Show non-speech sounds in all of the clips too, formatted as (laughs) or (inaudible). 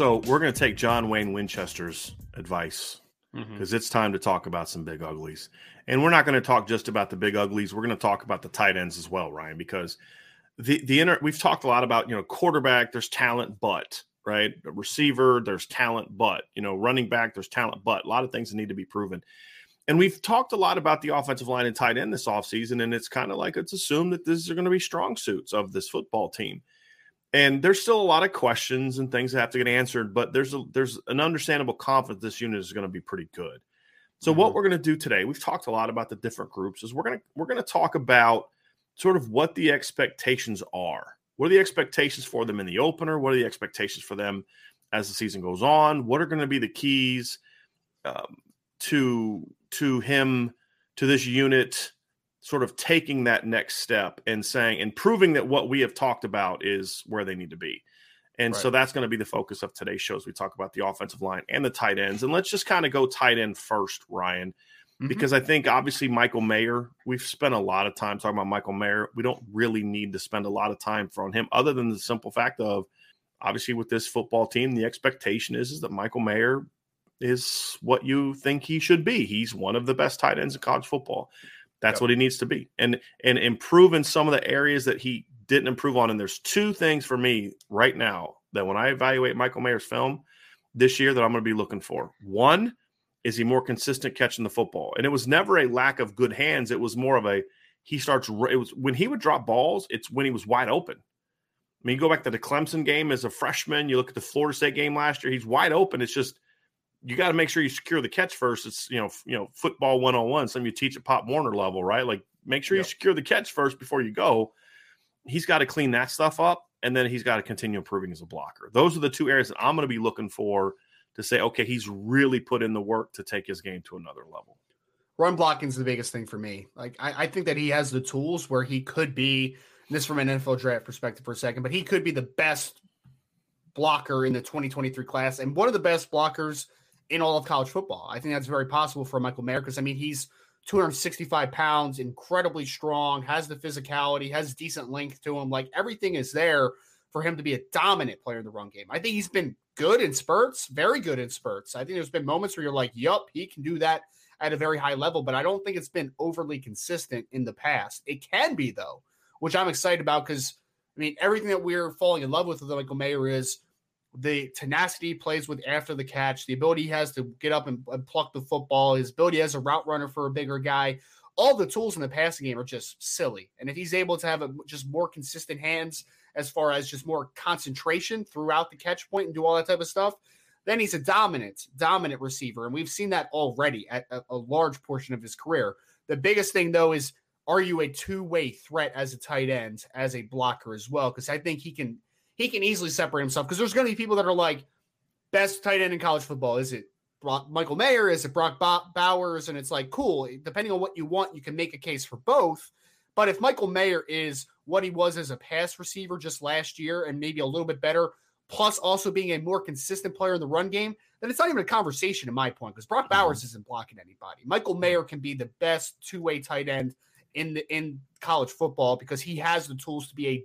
So we're going to take John Wayne Winchester's advice because mm-hmm. it's time to talk about some big uglies. And we're not going to talk just about the big uglies. We're going to talk about the tight ends as well, Ryan, because the the inner we've talked a lot about you know quarterback. There's talent, but right a receiver. There's talent, but you know running back. There's talent, but a lot of things that need to be proven. And we've talked a lot about the offensive line and tight end this offseason, and it's kind of like it's assumed that these are going to be strong suits of this football team and there's still a lot of questions and things that have to get answered but there's a there's an understandable confidence this unit is going to be pretty good. So mm-hmm. what we're going to do today we've talked a lot about the different groups is we're going to we're going to talk about sort of what the expectations are. What are the expectations for them in the opener? What are the expectations for them as the season goes on? What are going to be the keys um, to to him to this unit sort of taking that next step and saying and proving that what we have talked about is where they need to be. And right. so that's going to be the focus of today's shows. We talk about the offensive line and the tight ends. And let's just kind of go tight end first, Ryan, mm-hmm. because I think obviously Michael Mayer, we've spent a lot of time talking about Michael Mayer. We don't really need to spend a lot of time on him other than the simple fact of obviously with this football team, the expectation is, is that Michael Mayer is what you think he should be. He's one of the best tight ends in college football. That's yep. what he needs to be, and and improve in some of the areas that he didn't improve on. And there's two things for me right now that when I evaluate Michael Mayer's film this year that I'm going to be looking for. One is he more consistent catching the football, and it was never a lack of good hands. It was more of a he starts. It was when he would drop balls. It's when he was wide open. I mean, you go back to the Clemson game as a freshman. You look at the Florida State game last year. He's wide open. It's just you got to make sure you secure the catch first. It's you know you know football one on one. Some you teach at Pop Warner level, right? Like make sure yep. you secure the catch first before you go. He's got to clean that stuff up, and then he's got to continue improving as a blocker. Those are the two areas that I'm going to be looking for to say, okay, he's really put in the work to take his game to another level. Run blocking is the biggest thing for me. Like I, I think that he has the tools where he could be. This from an NFL draft perspective for a second, but he could be the best blocker in the 2023 class and one of the best blockers in all of college football. I think that's very possible for Michael Mayer because I mean he's 265 pounds, incredibly strong, has the physicality, has decent length to him. Like everything is there for him to be a dominant player in the run game. I think he's been good in spurts, very good in spurts. I think there's been moments where you're like, yup, he can do that at a very high level, but I don't think it's been overly consistent in the past. It can be though, which I'm excited about because I mean everything that we're falling in love with with Michael Mayer is the tenacity he plays with after the catch, the ability he has to get up and, and, pluck the football, his ability as a route runner for a bigger guy. All the tools in the passing game are just silly. And if he's able to have a, just more consistent hands as far as just more concentration throughout the catch point and do all that type of stuff, then he's a dominant, dominant receiver. And we've seen that already at a, a large portion of his career. The biggest thing, though, is are you a two way threat as a tight end, as a blocker as well? Because I think he can he can easily separate himself because there's going to be people that are like, best tight end in college football. Is it Brock, Michael Mayer? Is it Brock Bowers? And it's like, cool. Depending on what you want, you can make a case for both. But if Michael Mayer is what he was as a pass receiver just last year and maybe a little bit better plus also being a more consistent player in the run game, then it's not even a conversation in my point because Brock mm-hmm. Bowers isn't blocking anybody. Michael Mayer can be the best two-way tight end in the in college football because he has the tools to be a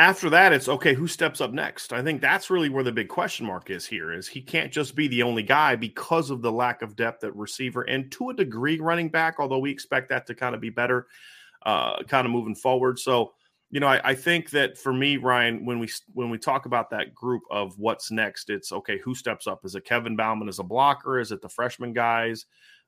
after that it's okay who steps up next? I think that's really where the big question mark is here is he can't just be the only guy because of the lack of depth at receiver and to a degree running back although we expect that to kind of be better uh, kind of moving forward. So you know I, I, think that for me ryan when we when we talk about that group of what's next it's okay who steps up? Is it kevin bauman as a blocker? Is it the freshman guys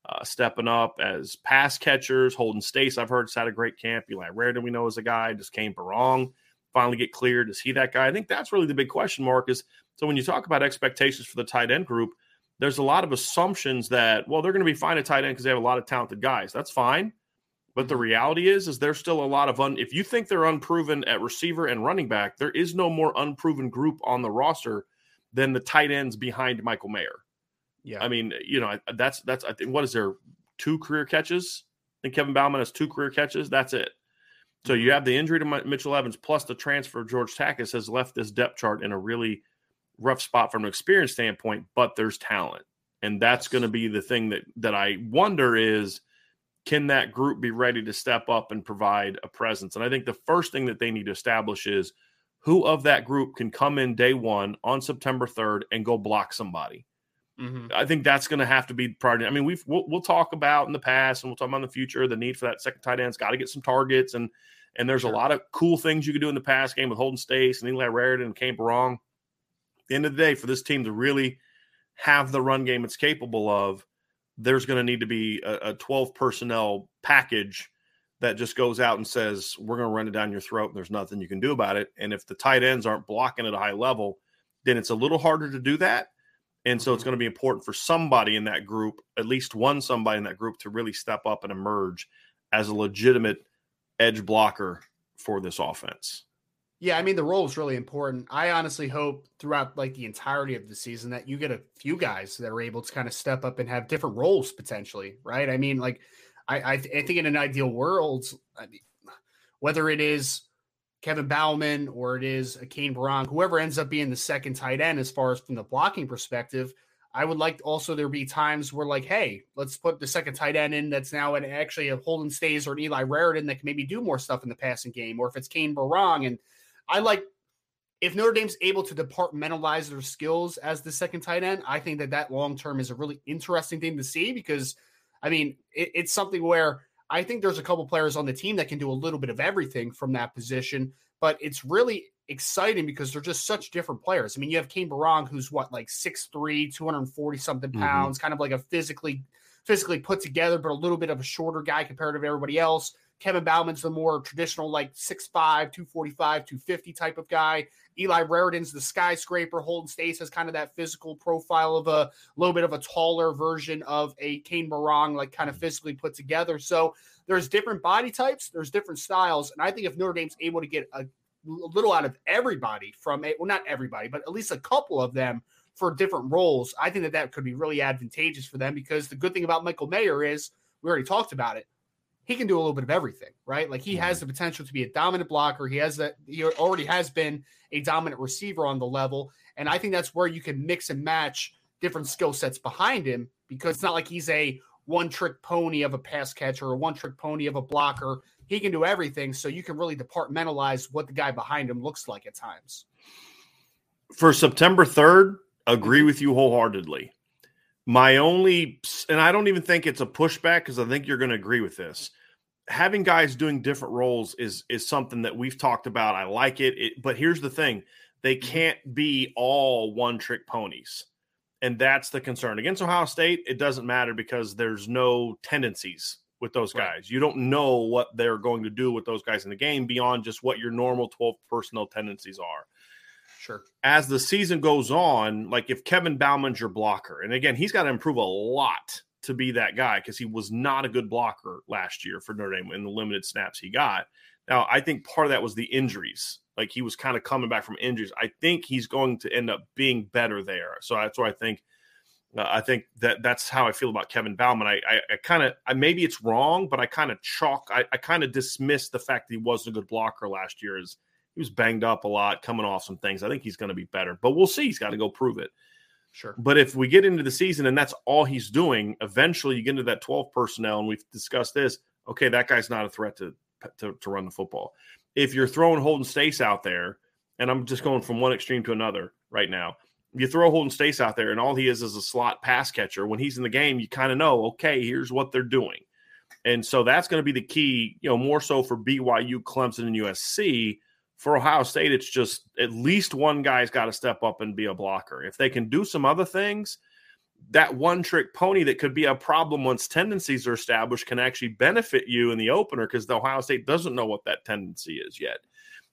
uh, stepping up as pass catchers? Holden Staes i've heard had a great camp. Eli raridon we know is a guy. Just Cane Berrong finally get cleared? Is he that guy? I think that's really the big question mark. Is so when you talk about expectations for the tight end group, there's a lot of assumptions that well they're going to be fine at tight end because they have a lot of talented guys. That's fine, but the mm-hmm. reality is is there's still a lot of un. If you think they're unproven at receiver and running back, there is no more unproven group on the roster than the tight ends behind Michael Mayer. Yeah, I mean, you know, that's that's I think what is there two career catches? I think Kevin Bauman has two career catches. That's it. So you have the injury to Mitchell Evans plus the transfer of George Takacs has left this depth chart in a really rough spot from an experience standpoint, but there's talent. And that's going to be the thing that that I wonder is can that group be ready to step up and provide a presence? And I think the first thing that they need to establish is who of that group can come in day one on September 3rd and go block somebody. Mm-hmm. I think that's going to have to be priority. I mean, we've we'll, we'll, talk about in the past and we'll talk about in the future the need for that second tight end's got to get some targets and and there's sure. a lot of cool things you can do in the pass game with Holden Staes and Eli Raridon and Berrong. At the end of the day, for this team to really have the run game it's capable of, there's going to need to be a, a 12 personnel package that just goes out and says, We're going to run it down your throat and there's nothing you can do about it. And if the tight ends aren't blocking at a high level, then it's a little harder to do that. And so it's going to be important for somebody in that group, at least one somebody in that group, to really step up and emerge as a legitimate edge blocker for this offense. Yeah, I mean the role is really important. I honestly hope throughout like the entirety of the season that you get a few guys that are able to kind of step up and have different roles potentially, right? I mean, like I I, th- I think in an ideal world, I mean, whether it is Kevin Bauman or it is a Cane Berrong, whoever ends up being the second tight end as far as from the blocking perspective, I would like also there be times where like, hey, let's put the second tight end in that's now an actually a Holden Staes or an Eli Raridon that can maybe do more stuff in the passing game, or if it's Cane Berrong. And I like if Notre Dame's able to departmentalize their skills as the second tight end, I think that that long term is a really interesting thing to see because, I mean, it, it's something where I think there's a couple players on the team that can do a little bit of everything from that position, but it's really exciting because they're just such different players. I mean, you have Cane Berrong, who's what, like 6'3, 240 something mm-hmm. pounds, mm-hmm. kind of like a physically physically put together, but a little bit of a shorter guy compared to everybody else. Kevin Bauman's the more traditional, like 6'5, 245, 250 type of guy. Eli Raridon's the skyscraper. Holden Staes has kind of that physical profile of a little bit of a taller version of a Cane Berrong, like kind of mm. physically put together. So there's different body types, there's different styles. And I think if Notre Dame's able to get a little out of everybody from a, well, not everybody, but at least a couple of them for different roles, I think that that could be really advantageous for them because the good thing about Michael Mayer is we already talked about it. He can do a little bit of everything, right? Like he has the potential to be a dominant blocker. He has that. He already has been a dominant receiver on the level, and I think that's where you can mix and match different skill sets behind him because it's not like he's a one trick pony of a pass catcher or one trick pony of a blocker. He can do everything, so you can really departmentalize what the guy behind him looks like at times. For September third, agree mm-hmm. with you wholeheartedly. My only, and I don't even think it's a pushback because I think you're going to agree with this. Having guys doing different roles is is something that we've talked about. I like it, it but here's the thing: they mm-hmm. can't be all one trick ponies, and that's the concern. Against Ohio State, it doesn't matter because there's no tendencies with those guys. Right. You don't know what they're going to do with those guys in the game beyond just what your normal 12 personnel tendencies are. Sure. As the season goes on, like if Kevin Bauman's your blocker, and again, he's got to improve a lot to be that guy because he was not a good blocker last year for Notre Dame in the limited snaps he got. Now, I think part of that was the injuries. Like he was kind of coming back from injuries. I think he's going to end up being better there. So that's why I think. Uh, I think that that's how I feel about Kevin Bauman. I, I, I kind of, maybe it's wrong, but I kind of chalk, I, I kind of dismiss the fact that he wasn't a good blocker last year as he was banged up a lot, coming off some things. I think he's going to be better, but we'll see. He's got to go prove it. Sure. But if we get into the season and that's all he's doing, eventually you get into that 12 personnel, and we've discussed this. Okay, that guy's not a threat to to, to run the football. If you're throwing Holden Staes out there, and I'm just going from one extreme to another right now. You throw Holden Staes out there, and all he is is a slot pass catcher. When he's in the game, you kind of know, okay, here's what they're doing. And so that's going to be the key, you know, more so for BYU, Clemson, and USC for Ohio State, it's just at least one guy's got to step up and be a blocker. If they can do some other things, that one trick pony that could be a problem once tendencies are established can actually benefit you in the opener because the Ohio State doesn't know what that tendency is yet.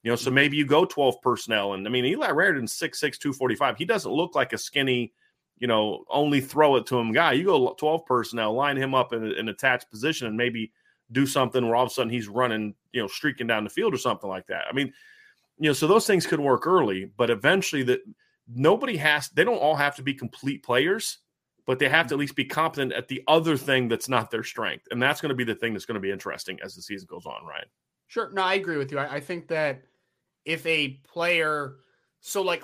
You know, so maybe you go 12 personnel. And I mean, Eli Raridon's 6'6, 245. He doesn't look like a skinny, you know, only throw it to him guy. You go 12 personnel, line him up in an attached position, and maybe do something where all of a sudden he's running, you know, streaking down the field or something like that. I mean, you know, so those things could work early, but eventually that nobody has they don't all have to be complete players, but they have to at least be competent at the other thing that's not their strength. And that's going to be the thing that's going to be interesting as the season goes on, Ryan. Sure. No, I agree with you. I, I think that if a player so like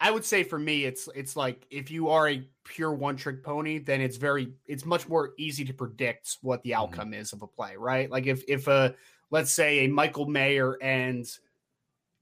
I would say for me, it's it's like if you are a pure one trick pony, then it's very it's much more easy to predict what the mm-hmm. outcome mm-hmm. is of a play, right? Like if if a let's say a Michael Mayer and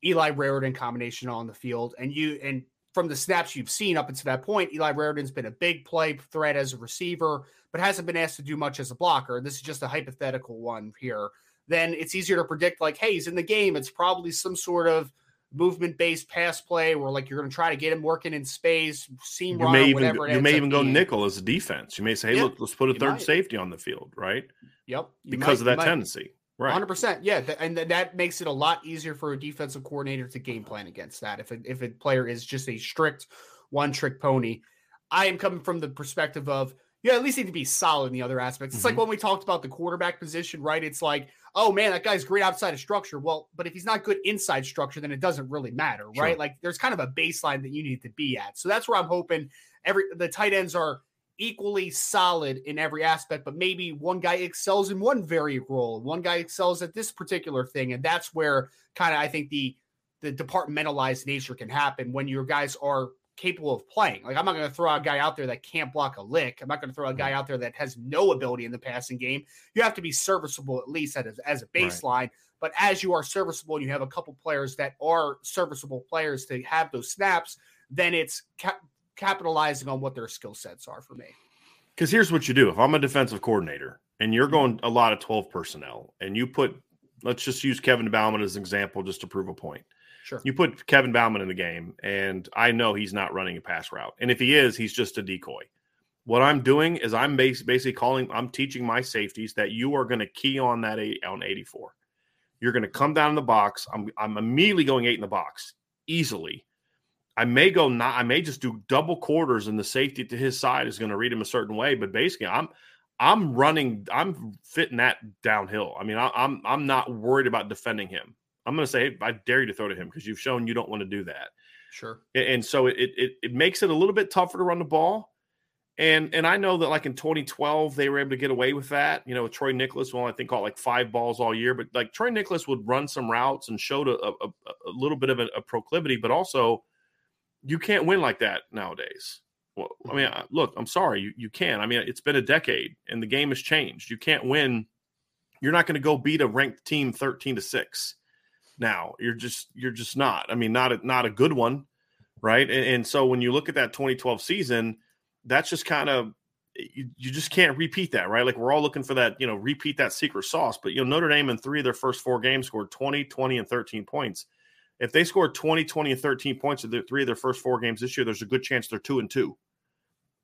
Eli Raridon combination on the field, and you and from the snaps you've seen up until that point, Eli Raridon's been a big play threat as a receiver, but hasn't been asked to do much as a blocker. This is just a hypothetical one here. Then it's easier to predict, like, hey, he's in the game. It's probably some sort of movement based pass play where like you're going to try to get him working in space, seam you may even you may even go being. nickel as a defense. You may say, hey, look, let's put a third safety on the field, right? Yep, because might, of that tendency. Right. 100%. Yeah. Th- and th- that makes it a lot easier for a defensive coordinator to game plan against that. If a, if a player is just a strict one trick pony, I am coming from the perspective of, you at least need to be solid in the other aspects. It's mm-hmm. like when we talked about the quarterback position, right? It's like, oh man, that guy's great outside of structure. Well, but if he's not good inside structure, then it doesn't really matter, right? Like there's kind of a baseline that you need to be at. So that's where I'm hoping every the tight ends are equally solid in every aspect, but maybe one guy excels in one very role, one guy excels at this particular thing, and that's where kind of I think the the departmentalized nature can happen when your guys are capable of playing. Like I'm not going to throw a guy out there that can't block a lick. I'm not going to throw a guy out there that has no ability in the passing game. You have to be serviceable at least as, as a baseline. Right. But as you are serviceable and you have a couple players that are serviceable players to have those snaps, then it's capitalizing on what their skill sets are for me. Because here's what you do: if I'm a defensive coordinator and you're mm-hmm. going a lot of 12 personnel, and you put, let's just use Kevin Bauman as an example, just to prove a point. Sure. You put Kevin Bauman in the game, and I know he's not running a pass route, and if he is, he's just a decoy. What I'm doing is I'm basically calling, I'm teaching my safeties that you are going to key on that eight, on 84. You're going to come down in the box. I'm, I'm immediately going eight in the box easily. I may go not, I may just do double quarters and the safety to his side is going to read him a certain way. But basically, I'm, I'm running, I'm fitting that downhill. I mean, I, I'm, I'm not worried about defending him. I'm going to say, hey, I dare you to throw to him because you've shown you don't want to do that. Sure. And so it, it it makes it a little bit tougher to run the ball. And and I know that like in 2012 they were able to get away with that. You know, Troy Niklas, well, I think caught like five balls all year, but like Troy Niklas would run some routes and showed a, a, a little bit of a, a, proclivity, but also you can't win like that nowadays. Well, I mean, mm-hmm. look, I'm sorry, you you can. I mean, it's been a decade and the game has changed. You can't win. You're not going to go beat a ranked team 13 to six now. You're just you're just not. I mean, not a, not a good one, right? And, and so when you look at that 2012 season, that's just kind of you, you just can't repeat that, right? Like we're all looking for that, you know, repeat that secret sauce. But you know, Notre Dame in three of their first four games scored 20, 20, and 13 points. If they score 20, 20, and 13 points in the three of their first four games this year, there's a good chance they're two and two.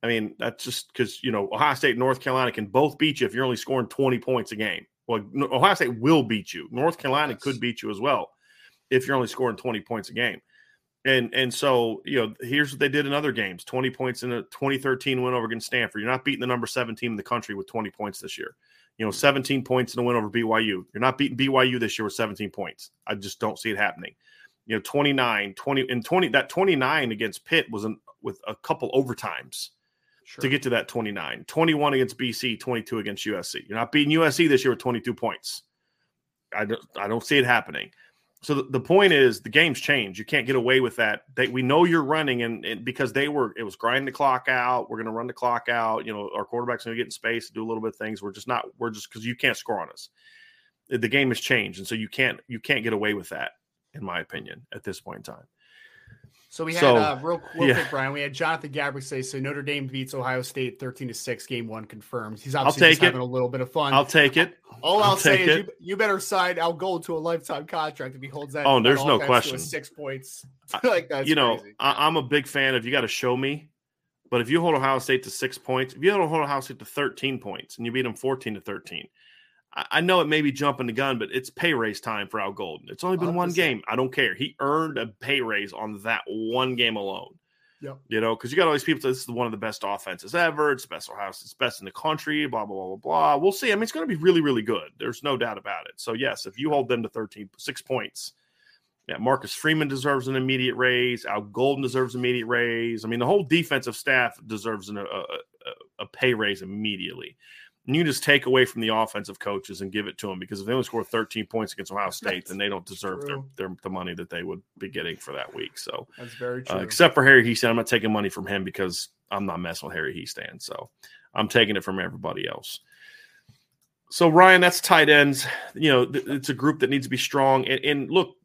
I mean, that's just because you know Ohio State and North Carolina can both beat you if you're only scoring 20 points a game. Well, Ohio State will beat you. North Carolina yes. could beat you as well if you're only scoring 20 points a game. And and so, you know, here's what they did in other games 20 points in a 2013 win over against Stanford. You're not beating the number seven team in the country with 20 points this year. You know, 17 points in a win over BYU. You're not beating BYU this year with 17 points. I just don't see it happening. You know, 29, 20, and 20, that 29 against Pitt was an, with a couple overtimes sure. to get to that 29. 21 against BC, 22 against USC. You're not beating USC this year with 22 points. I don't, I don't see it happening. So the, the point is the game's changed. You can't get away with that. They, we know you're running and, and, because they were it was grinding the clock out. We're going to run the clock out. You know, our quarterback's going to get in space, do a little bit of things. We're just not we're just cuz you can't score on us. The game has changed and so you can't you can't get away with that in my opinion at this point in time. So we had so, uh, real, real yeah. quick, Brian. We had Jonathan Gabrick say so. Notre Dame beats Ohio State thirteen to six. Game one confirmed. He's obviously just having a little bit of fun. I'll take it. (laughs) All I'll, I'll say is you, you, better sign Al Gold to a lifetime contract if he holds that. Oh, there's no question. Six points (laughs) like that. You know, I, am a big fan of you got to show me. But if you hold Ohio State to six points, if you don't hold Ohio State to 13 points and you beat them 14 to 13, I know it may be jumping the gun, but it's pay raise time for Al Golden. It's only been 100%. one game. I don't care. He earned a pay raise on that one game alone. Yep. You know, because you got all these people. Say, this is one of the best offenses ever. It's best house. It's best in the country. Blah blah blah blah blah. We'll see. I mean, it's going to be really really good. There's no doubt about it. So yes, if you hold them to 13, six points, yeah, Marcus Freeman deserves an immediate raise. Al Golden deserves an immediate raise. I mean, the whole defensive staff deserves an, a, a, a pay raise immediately you just take away from the offensive coaches and give it to them because if they only score 13 points against Ohio State, then they don't deserve their, their, the money that they would be getting for that week. So that's very uh, true. Uh, except for Harry Hiestand, I'm not taking money from him because I'm not messing with Harry Hiestand. So I'm taking it from everybody else. So Ryan, that's tight ends. You know, th- it's a group that needs to be strong. And, and look,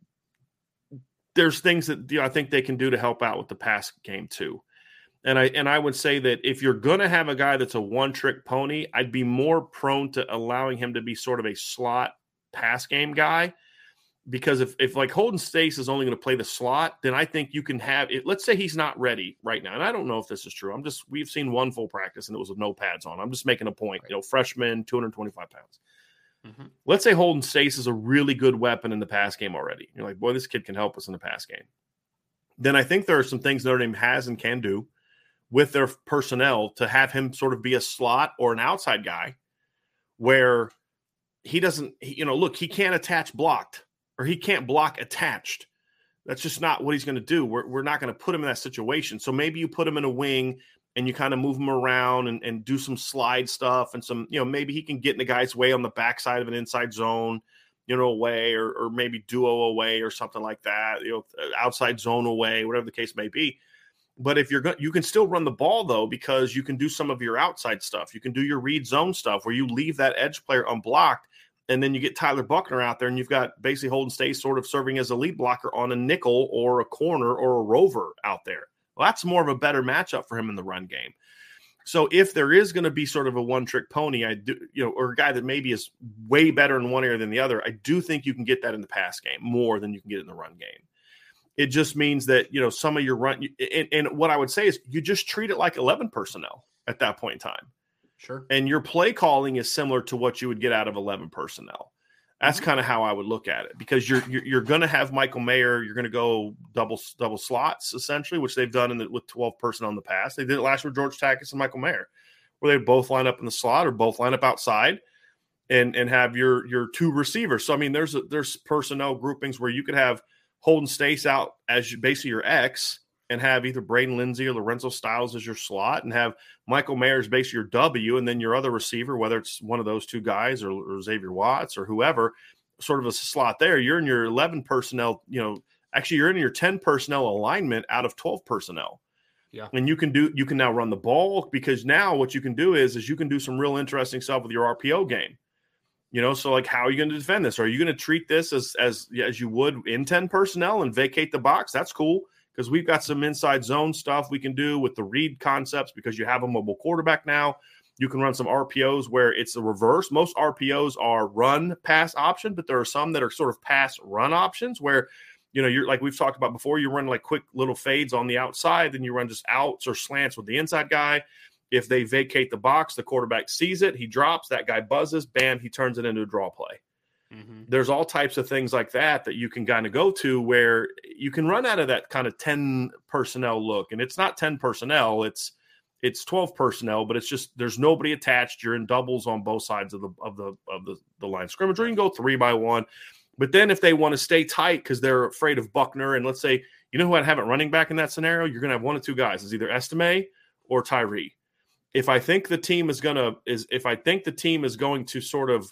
there's things that you know, I think they can do to help out with the pass game too. And I and I would say that if you're going to have a guy that's a one trick pony, I'd be more prone to allowing him to be sort of a slot pass game guy. Because if, if like Holden Staes is only going to play the slot, then I think you can have it. Let's say he's not ready right now. And I don't know if this is true. I'm just, we've seen one full practice and it was with no pads on. I'm just making a point. You know, freshman, 225 pounds. Mm-hmm. Let's say Holden Staes is a really good weapon in the pass game already. You're like, boy, this kid can help us in the pass game. Then I think there are some things Notre Dame has and can do with their personnel to have him sort of be a slot or an outside guy where he doesn't, you know, look, he can't attach blocked or he can't block attached. That's just not what he's going to do. We're, we're not going to put him in that situation. So maybe you put him in a wing and you kind of move him around and, and do some slide stuff and some, you know, maybe he can get in the guy's way on the backside of an inside zone, you know, away or, or maybe duo away or something like that, you know, outside zone away, whatever the case may be. But if you're going, you can still run the ball though because you can do some of your outside stuff. You can do your read zone stuff where you leave that edge player unblocked, and then you get Tyler Buchner out there, and you've got basically Holden Staes sort of serving as a lead blocker on a nickel or a corner or a rover out there. Well, that's more of a better matchup for him in the run game. So if there is going to be sort of a one trick pony, I do, you know, or a guy that maybe is way better in one area than the other, I do think you can get that in the pass game more than you can get in the run game. It just means that you know some of your run and, and what I would say is you just treat it like eleven personnel. at that point in time. Sure. And your play calling is similar to what you would get out of 11 personnel. That's mm-hmm. kind of how I would look at it because you're you're, you're going to have Michael Mayer. You're going to go double double slots essentially, which they've done in the, with 12 personnel in the past. They did it last year with George Takacs and Michael Mayer, where they both line up in the slot or both line up outside, and and have your your two receivers. So I mean, there's a, there's personnel groupings where you could have Holden Staes out as basically your X and have either Braden Lenzy or Lorenzo Styles as your slot and have Michael Mayer's basically your W and then your other receiver, whether it's one of those two guys or, or Xavier Watts or whoever, sort of a slot there. You're in your 11 personnel, you know, actually you're in your 10 personnel alignment out of 12 personnel. Yeah. And you can do you can now run the ball because now what you can do is is you can do some real interesting stuff with your RPO game. You know, so like how are you going to defend this? Are you going to treat this as as as you would in 10 personnel and vacate the box? That's cool because we've got some inside zone stuff we can do with the read concepts because you have a mobile quarterback now. You can run some RPOs where it's the reverse. Most RPOs are run pass option, but there are some that are sort of pass run options where you know you're like we've talked about before. You run like quick little fades on the outside, then you run just outs or slants with the inside guy. If they vacate the box, the quarterback sees it, he drops, that guy buzzes, bam, he turns it into a draw play. Mm-hmm. There's all types of things like that that you can kind of go to where you can run out of that kind of 10 personnel look. And it's not 10 personnel, it's it's 12 personnel, but it's just there's nobody attached. You're in doubles on both sides of the of the of the, the line scrimmage, or you can go three by one. But then if they want to stay tight because they're afraid of Buchner, and let's say you know who I'd have it running back in that scenario, you're gonna have one of two guys. It's either Estime or Tyree. If I think the team is gonna is if I think the team is going to sort of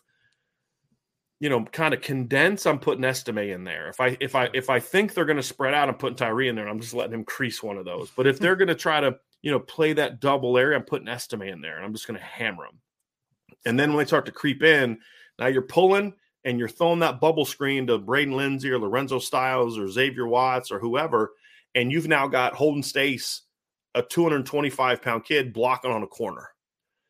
you know, kind of condense, I'm putting Estime in there. If I if I if I think they're going to spread out, I'm putting Tyree in there. And I'm just letting him crease one of those. But if they're going to try to, you know, play that double area, I'm putting Estime in there, and I'm just going to hammer them. And then when they start to creep in, now you're pulling and you're throwing that bubble screen to Braden Lenzy or Lorenzo Styles or Xavier Watts or whoever, and you've now got Holden Staes, a 225 pound kid, blocking on a corner.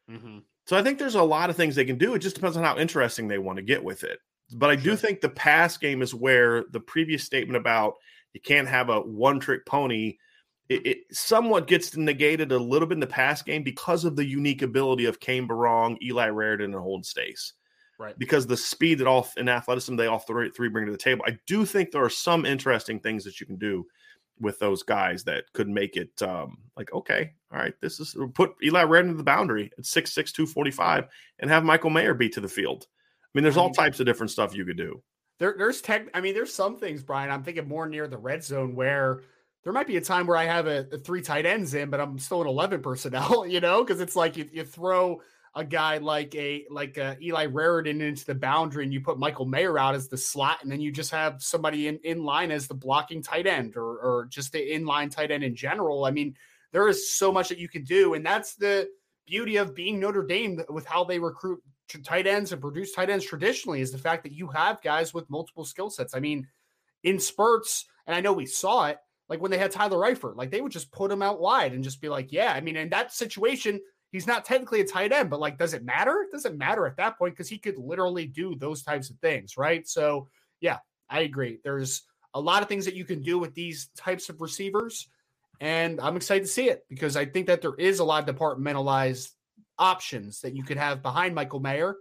Mm-hmm. So I think there's a lot of things they can do. It just depends on how interesting they want to get with it. But I sure. do think the pass game is where the previous statement about you can't have a one trick pony. It, it, somewhat gets negated a little bit in the pass game because of the unique ability of Cane Berrong, Eli Raridon, and Holden Staes. Right. Because the speed that all in athleticism they all three, three bring to the table. I do think there are some interesting things that you can do with those guys that could make it um, like, okay, all right, this is put Eli right into the boundary at 6'6, 245 and have Michael Mayer beat to the field. I mean, there's all types of different stuff you could do. There, there's tech. I mean, there's some things, Brian. I'm thinking more near the red zone where there might be a time where I have a, a three tight ends in, but I'm still an 11 personnel, (laughs) you know, because it's like you, you throw a guy like a like a Eli Raridon into the boundary and you put Michael Mayer out as the slot and then you just have somebody in, in line as the blocking tight end or or just the inline tight end in general. I mean, there is so much that you can do, and that's the beauty of being Notre Dame with how they recruit tight ends and produce tight ends traditionally is the fact that you have guys with multiple skill sets. I mean, in spurts, and I know we saw it, like when they had Tyler Eifert, like they would just put him out wide and just be like, yeah, I mean, in that situation, he's not technically a tight end, but like, does it matter? It doesn't matter at that point because he could literally do those types of things, right? So, yeah, I agree. There's a lot of things that you can do with these types of receivers, and I'm excited to see it because I think that there is a lot of departmentalized options that you could have behind Michael Mayer.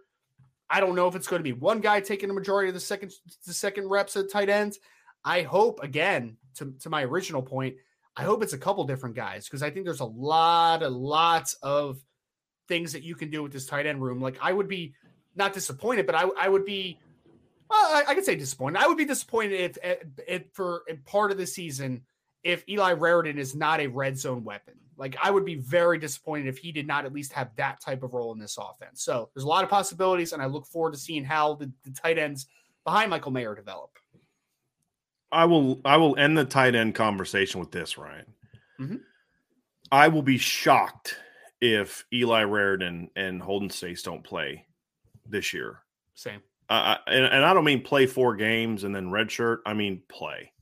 I don't know if it's going to be one guy taking the majority of the second the second reps at tight ends. I hope again to, to my original point, I hope it's a couple different guys because I think there's a lot, a lots of things that you can do with this tight end room. Like I would be not disappointed, but I, I would be, well, I, I could say disappointed. I would be disappointed if, if, if for part of the season if Eli Raridon is not a red zone weapon. Like I would be very disappointed if he did not at least have that type of role in this offense. So there's a lot of possibilities, and I look forward to seeing how the, the tight ends behind Michael Mayer develop. I will I will end the tight end conversation with this, Ryan. Mm-hmm. I will be shocked if Eli Raridon and Holden Staes don't play this year. Same. Uh, and, and I don't mean play four games and then redshirt. I mean play.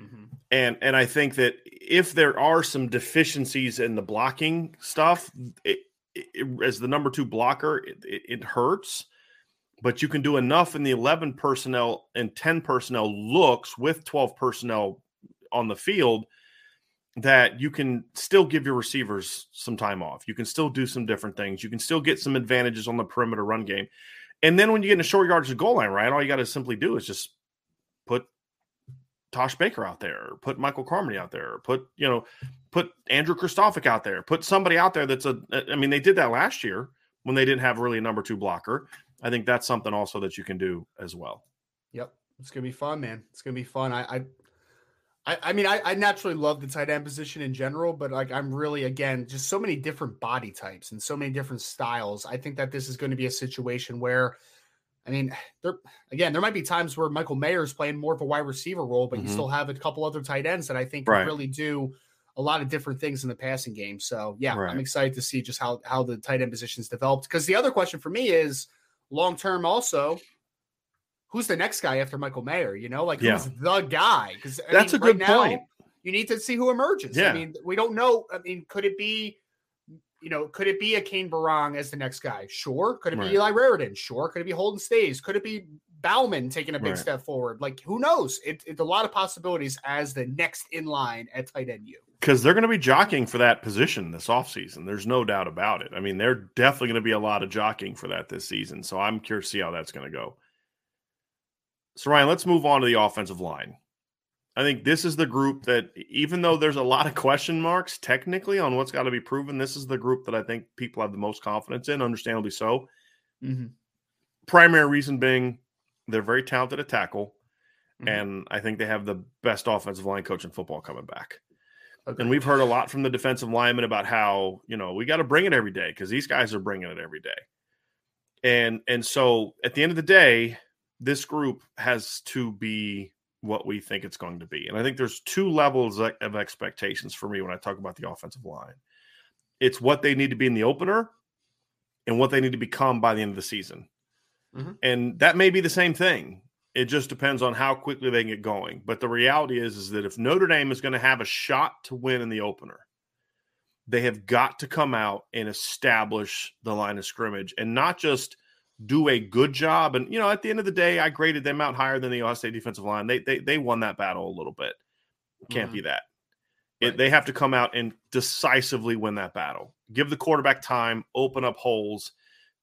Mm-hmm. And and I think that if there are some deficiencies in the blocking stuff, it, it, as the number two blocker, it, it hurts but you can do enough in the 11 personnel and 10 personnel looks with 12 personnel on the field that you can still give your receivers some time off. You can still do some different things. You can still get some advantages on the perimeter run game. And then when you get in a short yardage goal line, right, all you got to simply do is just put Tosh Baker out there, or put Michael Carmody out there, or put, you know, put Andrew Kristofic out there, put somebody out there that's a, I mean, they did that last year when they didn't have really a number two blocker. I think that's something also that you can do as well. Yep. It's gonna be fun, man. It's gonna be fun. I, I I, I mean, I, I, naturally love the tight end position in general, but like I'm really again just so many different body types and so many different styles. I think that this is going to be a situation where, I mean, there again there might be times where Michael Mayer is playing more of a wide receiver role, but mm-hmm. you still have a couple other tight ends that I think right. really do a lot of different things in the passing game. So yeah, right. I'm excited to see just how how the tight end positions developed. Because the other question for me is long term also who's the next guy after Michael Mayer? You know, like who's the guy? Because that's mean, a good right point. You need to see who emerges. Yeah. I mean, we don't know. I mean, could it be, you know, could it be a Cane Berrong as the next guy? Sure. Could it right. be Eli Raridon? Sure. Could it be Holden Staes Could it be Bauman taking a big right. step forward? Like, who knows? It, it's a lot of possibilities as the next in line at tight end U. Because they're going to be jockeying for that position this offseason. There's no doubt about it. I mean, they're definitely going to be a lot of jockeying for that this season. So I'm curious to see how that's going to go. So, Ryan, let's move on to the offensive line. I think this is the group that, even though there's a lot of question marks technically on what's got to be proven, this is the group that I think people have the most confidence in, understandably so. Mm-hmm. Primary reason being they're very talented at tackle, mm-hmm. and I think they have the best offensive line coach in football coming back. Okay. And we've heard a lot from the defensive linemen about how, you know, we got to bring it every day because these guys are bringing it every day. And and so at the end of the day, this group has to be what we think it's going to be. And I think there's two levels of expectations for me when I talk about the offensive line. It's what they need to be in the opener and what they need to become by the end of the season. Mm-hmm. And that may be the same thing. It just depends on how quickly they get going. But the reality is, is that if Notre Dame is going to have a shot to win in the opener, they have got to come out and establish the line of scrimmage and not just – do a good job. And you know, at the end of the day, I graded them out higher than the Ohio State defensive line. They they they won that battle a little bit. Can't mm-hmm. be that. Right. They have to come out and decisively win that battle. Give the quarterback time, open up holes,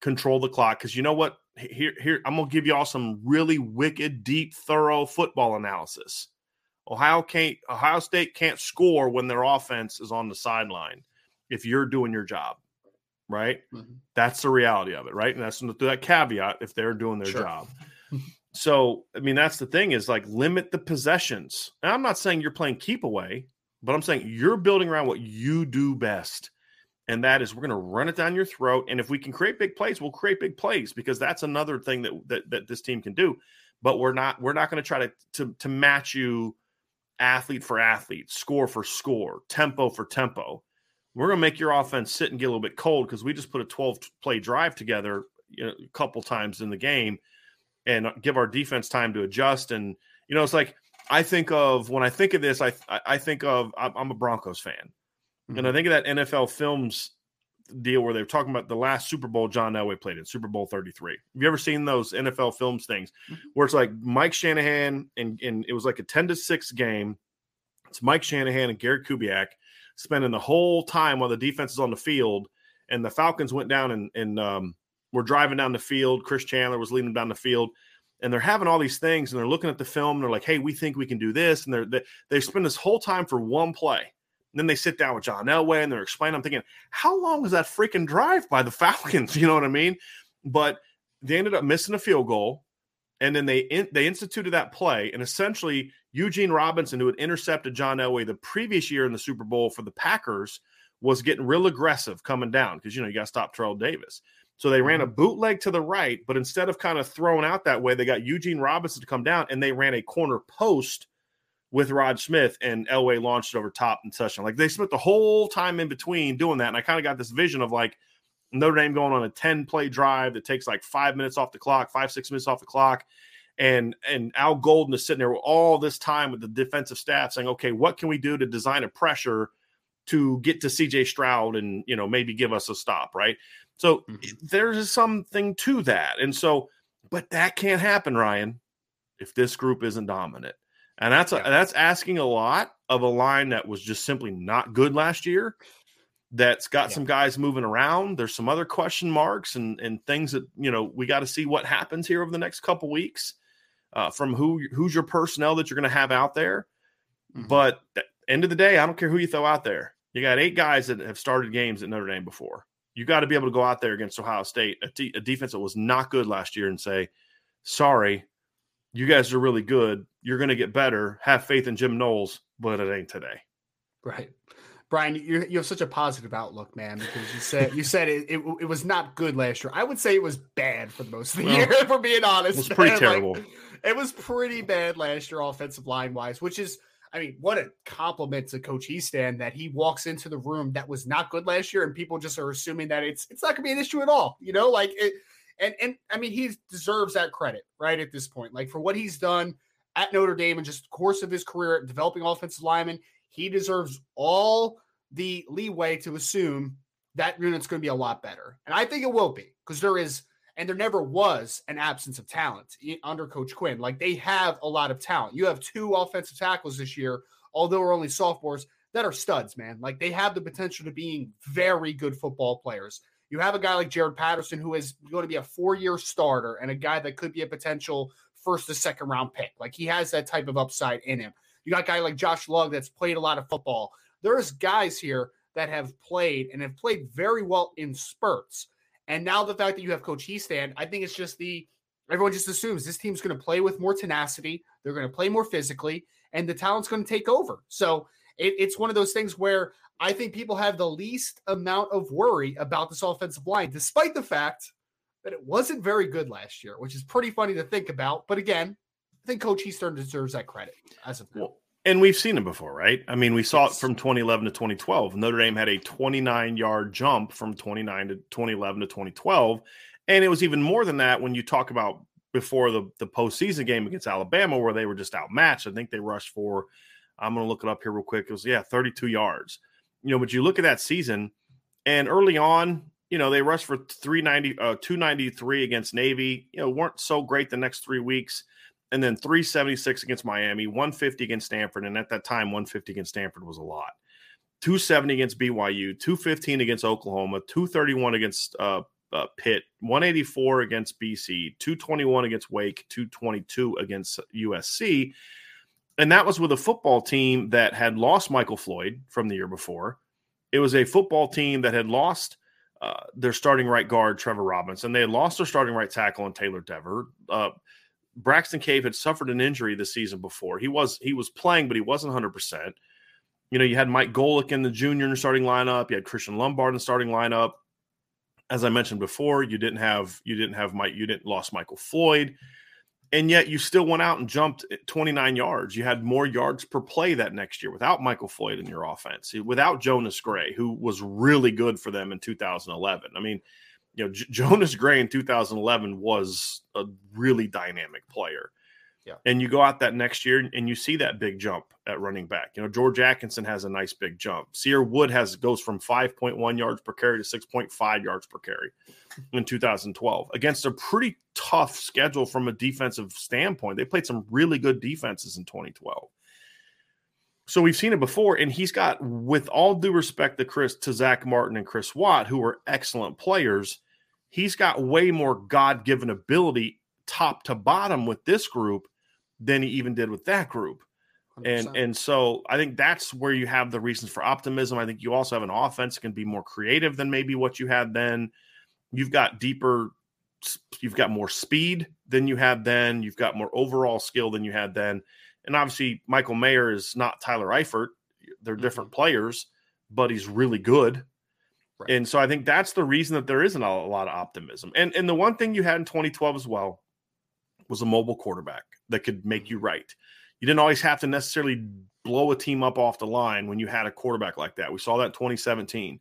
control the clock. Because you know what? Here, here, I'm gonna give you all some really wicked, deep, thorough football analysis. Ohio can't Ohio State can't score when their offense is on the sideline if you're doing your job right? Mm-hmm. That's the reality of it, right? And that's that caveat if they're doing their sure. job. (laughs) so, I mean, that's the thing is like limit the possessions. And I'm not saying you're playing keep away, but I'm saying you're building around what you do best. And that is we're going to run it down your throat. And if we can create big plays, we'll create big plays because that's another thing that that, that this team can do. But we're not we're not going to try to to to match you athlete for athlete, score for score, tempo for tempo we're going to make your offense sit and get a little bit cold because we just put a 12 play drive together you know, a couple times in the game and give our defense time to adjust. And, you know, it's like, I think of when I think of this, I I think of I'm a Broncos fan, mm-hmm. and I mm-hmm. think of that NFL Films deal where they're talking about the last Super Bowl John Elway played in Super Bowl 33. Have you ever seen those NFL Films things mm-hmm. where it's like Mike Shanahan and and it was like a 10 to 6 game. It's Mike Shanahan and Gary Kubiak, spending the whole time while the defense is on the field. And the Falcons went down and, and um, were driving down the field. Chris Chandler was leading them down the field. And they're having all these things and they're looking at the film. And they're like, hey, we think we can do this. And they're, they, they spend this whole time for one play. And then they sit down with John Elway and they're explaining. I'm thinking, how long is that freaking drive by the (laughs) Falcons? You know what I mean? But they ended up missing a field goal. And then they in, they instituted that play, and essentially Eugene Robinson, who had intercepted John Elway the previous year in the Super Bowl for the Packers, was getting real aggressive coming down because you know you got to stop Terrell Davis. So they ran a mm-hmm. bootleg to the right, but instead of kind of throwing out that way, they got Eugene Robinson to come down and they ran a corner post with Rod Smith and Elway launched it over top and touchdown. Like they spent the whole time in between doing that. And I kind of got this vision of like Notre Dame going on a 10 play drive that takes like five minutes off the clock, five, six minutes off the clock and and Al Golden is sitting there all this time with the defensive staff saying, okay, what can we do to design a pressure to get to CJ Stroud and you know maybe give us a stop, right? So mm-hmm. there's something to that, and so but that can't happen, Ryan, if this group isn't dominant. And that's a, that's asking a lot of a line that was just simply not good last year. That's got yeah. some guys moving around. There's some other question marks and and things that you know we got to see what happens here over the next couple weeks uh, from who who's your personnel that you're going to have out there. Mm-hmm. But end of the day, I don't care who you throw out there. You got eight guys that have started games at Notre Dame before. You got to be able to go out there against Ohio State, a, t- a defense that was not good last year, and say, "Sorry, you guys are really good. You're going to get better. Have faith in Jim Knowles, but it ain't today." Right. Brian, you you have such a positive outlook, man, because you said you said it, it, it was not good last year. I would say it was bad for the most of the well, year, (laughs) if we're being honest. It was pretty terrible. Like, it was pretty bad last year, offensive line wise, which is, I mean, what a compliment to Coach Hiestand that he walks into the room that was not good last year, and people just are assuming that it's it's not going to be an issue at all. You know, like it, and and I mean, he deserves that credit right at this point, like for what he's done at Notre Dame and just the course of his career developing offensive linemen. He deserves all the leeway to assume that unit's going to be a lot better, and I think it will be because there is and there never was an absence of talent under Coach Quinn. Like they have a lot of talent. You have two offensive tackles this year, although we're only sophomores, that are studs, man. Like they have the potential to being very good football players. You have a guy like Jarrett Patterson who is going to be a four-year starter and a guy that could be a potential first to second round pick. Like he has that type of upside in him. You got a guy like Josh Lugg that's played a lot of football. There's guys here that have played and have played very well in spurts. And now the fact that you have Coach Hiestand, I think it's just the everyone just assumes this team's going to play with more tenacity. They're going to play more physically, and the talent's going to take over. So it, it's one of those things where I think people have the least amount of worry about this offensive line, despite the fact that it wasn't very good last year, which is pretty funny to think about. But again, I think Coach Hiestand deserves that credit as of now. Well, and we've seen it before, right? I mean, we saw yes. it from 2011 to 2012. Notre Dame had a 29 yard jump from 29 to 2011 to 2012. And it was even more than that when you talk about before the, the postseason game against Alabama, where they were just outmatched. I think they rushed for, I'm going to look it up here real quick. It was, yeah, 32 yards. You know, but you look at that season, and early on, you know, they rushed for 390, uh, 293 against Navy, you know, weren't so great the next three weeks and then 376 against Miami, 150 against Stanford. And at that time, 150 against Stanford was a lot. 270 against BYU, 215 against Oklahoma, 231 against uh, uh, Pitt, 184 against BC, 221 against Wake, 222 against USC. And that was with a football team that had lost Michael Floyd from the year before. It was a football team that had lost uh, their starting right guard, Trevor Robinson. They had lost their starting right tackle in Taylor Dever. Uh, Braxton Cave had suffered an injury the season before. He was he was playing, but he wasn't 100. percent You know, you had Mike Golic in the junior in the starting lineup. You had Christian Lombard in the starting lineup. As I mentioned before, you didn't have you didn't have Mike you didn't lost Michael Floyd, and yet you still went out and jumped eh, 29 yards. You had more yards per play that next year without Michael Floyd in your offense, eh, without Jonas Gray, who was really good for them in 2011. I mean you know, J- (laughs) Jonas Gray in 2011 was a really dynamic player. Yeah. And you go out that next year and you see that big jump at running back. You know, George Atkinson has a nice big jump. Cierre Wood has goes from 5.1 yards per carry to 6.5 yards per carry in 2012 against a pretty tough schedule from a defensive standpoint. They played some really good defenses in 2012. So we've seen it before, and he's got, with all due respect to Chris, to Zach Martin and Chris Watt, who are excellent players, he's got way more God given ability top to bottom with this group than he even did with that group. 100%. And and so I think that's where you have the reasons for optimism. I think you also have an offense that can be more creative than maybe what you had then. You've got deeper, you've got more speed than you had then. You've got more overall skill than you had then. And obviously, Michael Mayer is not Tyler Eifert. They're different mm-hmm. players, but he's really good. Right. And so I think that's the reason that there isn't a, a lot of optimism. And and the one thing you had in 2012 as well was a mobile quarterback that could make you right. You didn't always have to necessarily blow a team up off the line when you had a quarterback like that. We saw that in 2017.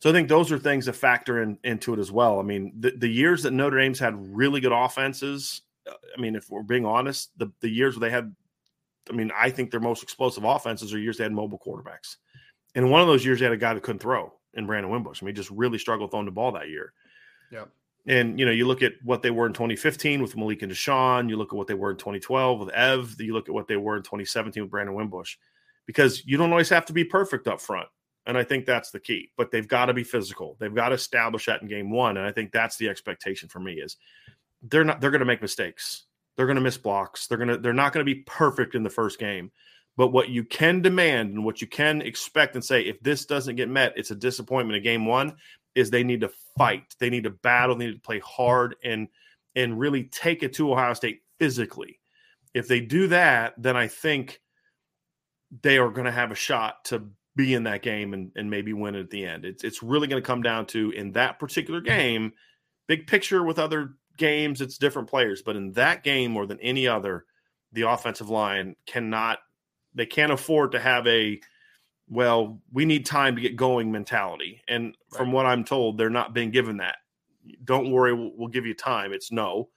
So I think those are things that factor in, into it as well. I mean, the, the years that Notre Dame's had really good offenses, uh, I mean, if we're being honest, the, the years where they had, I mean, I think their most explosive offenses are years they had mobile quarterbacks. And one of those years, they had a guy that couldn't throw in Brandon Wimbush. I mean, he just really struggled throwing the ball that year. Yeah. And you know, you look at what they were in 2015 with Malik and DeShone. You look at what they were in 2012 with Ev. You look at what they were in 2017 with Brandon Wimbush, because you don't always have to be perfect up front. And I think that's the key. But they've got to be physical. They've got to establish that in game one. And I think that's the expectation for me is they're not they're going to make mistakes. They're going to miss blocks. They're going to they're not going to be perfect in the first game. But what you can demand and what you can expect and say, if this doesn't get met, it's a disappointment in game one, is they need to fight. They need to battle. They need to play hard and and really take it to Ohio State physically. If they do that, then I think they are going to have a shot to be in that game and, and maybe win it at the end. It's it's really going to come down to in that particular game, big picture with other games, it's different players, but in that game more than any other, the offensive line cannot they can't afford to have a well, we need time to get going mentality. And right. from what I'm told, they're not being given that. Don't worry, we'll, we'll give you time. It's no.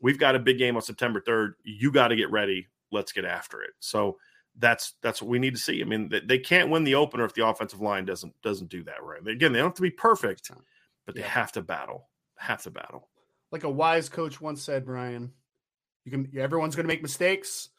We've got a big game on September 3rd. You got to get ready. Let's get after it. So that's that's what we need to see. I mean, they, they, can't win the opener if the offensive line doesn't doesn't do that right. Again, they don't have to be perfect, but they yeah. have to battle. Have to battle. Like a wise coach once said, Brian, you can everyone's going to make mistakes,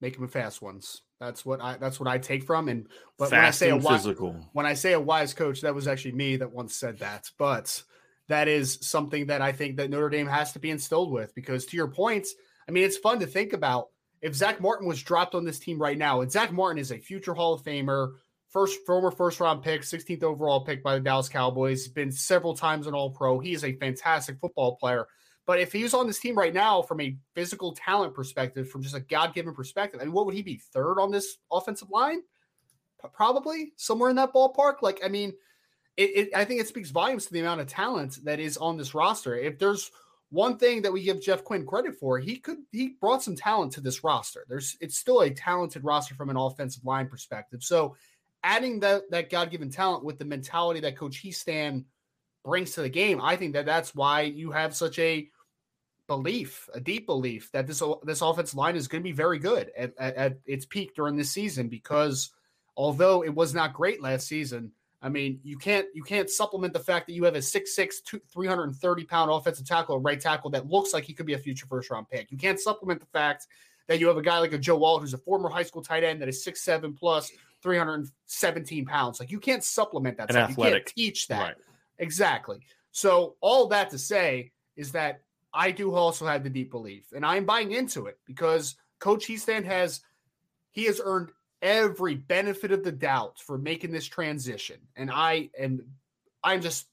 make them fast ones. That's what I that's what I take from. And but when I say a wise, physical. when I say a wise coach, that was actually me that once said that. But that is something that I think that Notre Dame has to be instilled with because to your points, I mean, it's fun to think about if Zach Martin was dropped on this team right now, and Zach Martin is a future Hall of Famer, first former first round pick, 16th overall pick by the Dallas Cowboys, been several times an All Pro. He is a fantastic football player. But if he was on this team right now, from a physical talent perspective, from just a God given perspective, I mean, what would he be third on this offensive line? Probably somewhere in that ballpark. Like, I mean, it, it, I think it speaks volumes to the amount of talent that is on this roster. If there's one thing that we give Jeff Quinn credit for, he could he brought some talent to this roster. There's it's still a talented roster from an offensive line perspective. So adding that that God given talent with the mentality that Coach Hiestand brings to the game, I think that that's why you have such a belief, a deep belief that this this offensive line is going to be very good at, at, at its peak during this season because although it was not great last season, I mean, you can't you can't supplement the fact that you have a 6'6, 330 pound offensive tackle, right tackle that looks like he could be a future first round pick. You can't supplement the fact that you have a guy like a Joe Alt who's a former high school tight end that is 6'7 plus 317 pounds. Like you can't supplement that. Stuff. You can't teach that. Right. Exactly. So all that to say is that I do also have the deep belief, and I'm buying into it because Coach Hiestand has he has earned every benefit of the doubt for making this transition. And I and I'm just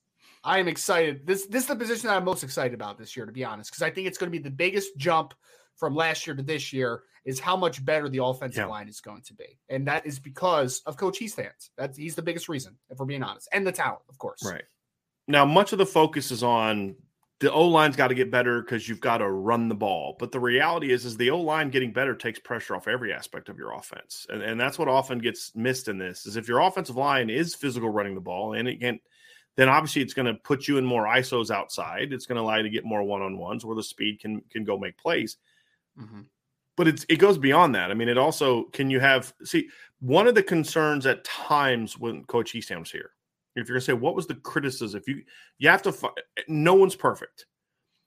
I am excited. This this is the position that I'm most excited about this year, to be honest, because I think it's going to be the biggest jump from last year to this year is how much better the offensive yeah. line is going to be. And that is because of Coach Hiestand. That's he's the biggest reason, if we're being honest. And the talent, of course. Right. Now, much of the focus is on the O line's got to get better because you've got to run the ball. But the reality is, is the O line getting better takes pressure off every aspect of your offense, and, and that's what often gets missed in this. Is if your offensive line is physical running the ball, and again, then obviously it's going to put you in more isos outside. It's going to allow you to get more one on ones where the speed can can go make plays. Mm-hmm. But it's it goes beyond that. I mean, it also can you have see one of the concerns at times when Coach Hiestand was here if you're going to say what was the criticism, if you you have to, no one's perfect.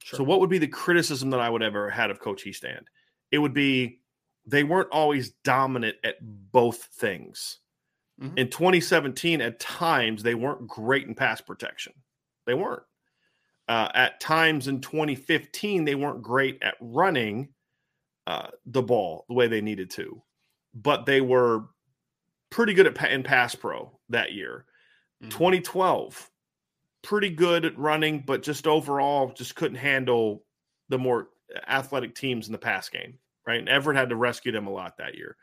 Sure. So what would be the criticism that I would ever had of Coach Hiestand? It would be they weren't always dominant at both things. Mm-hmm. In 2017, at times they weren't great in pass protection. They weren't. Uh, at times in 2015, they weren't great at running uh, the ball the way they needed to, but they were pretty good at in pass pro that year. Mm-hmm. 2012, pretty good at running, but just overall just couldn't handle the more athletic teams in the pass game, right? And Everett had to rescue them a lot that year.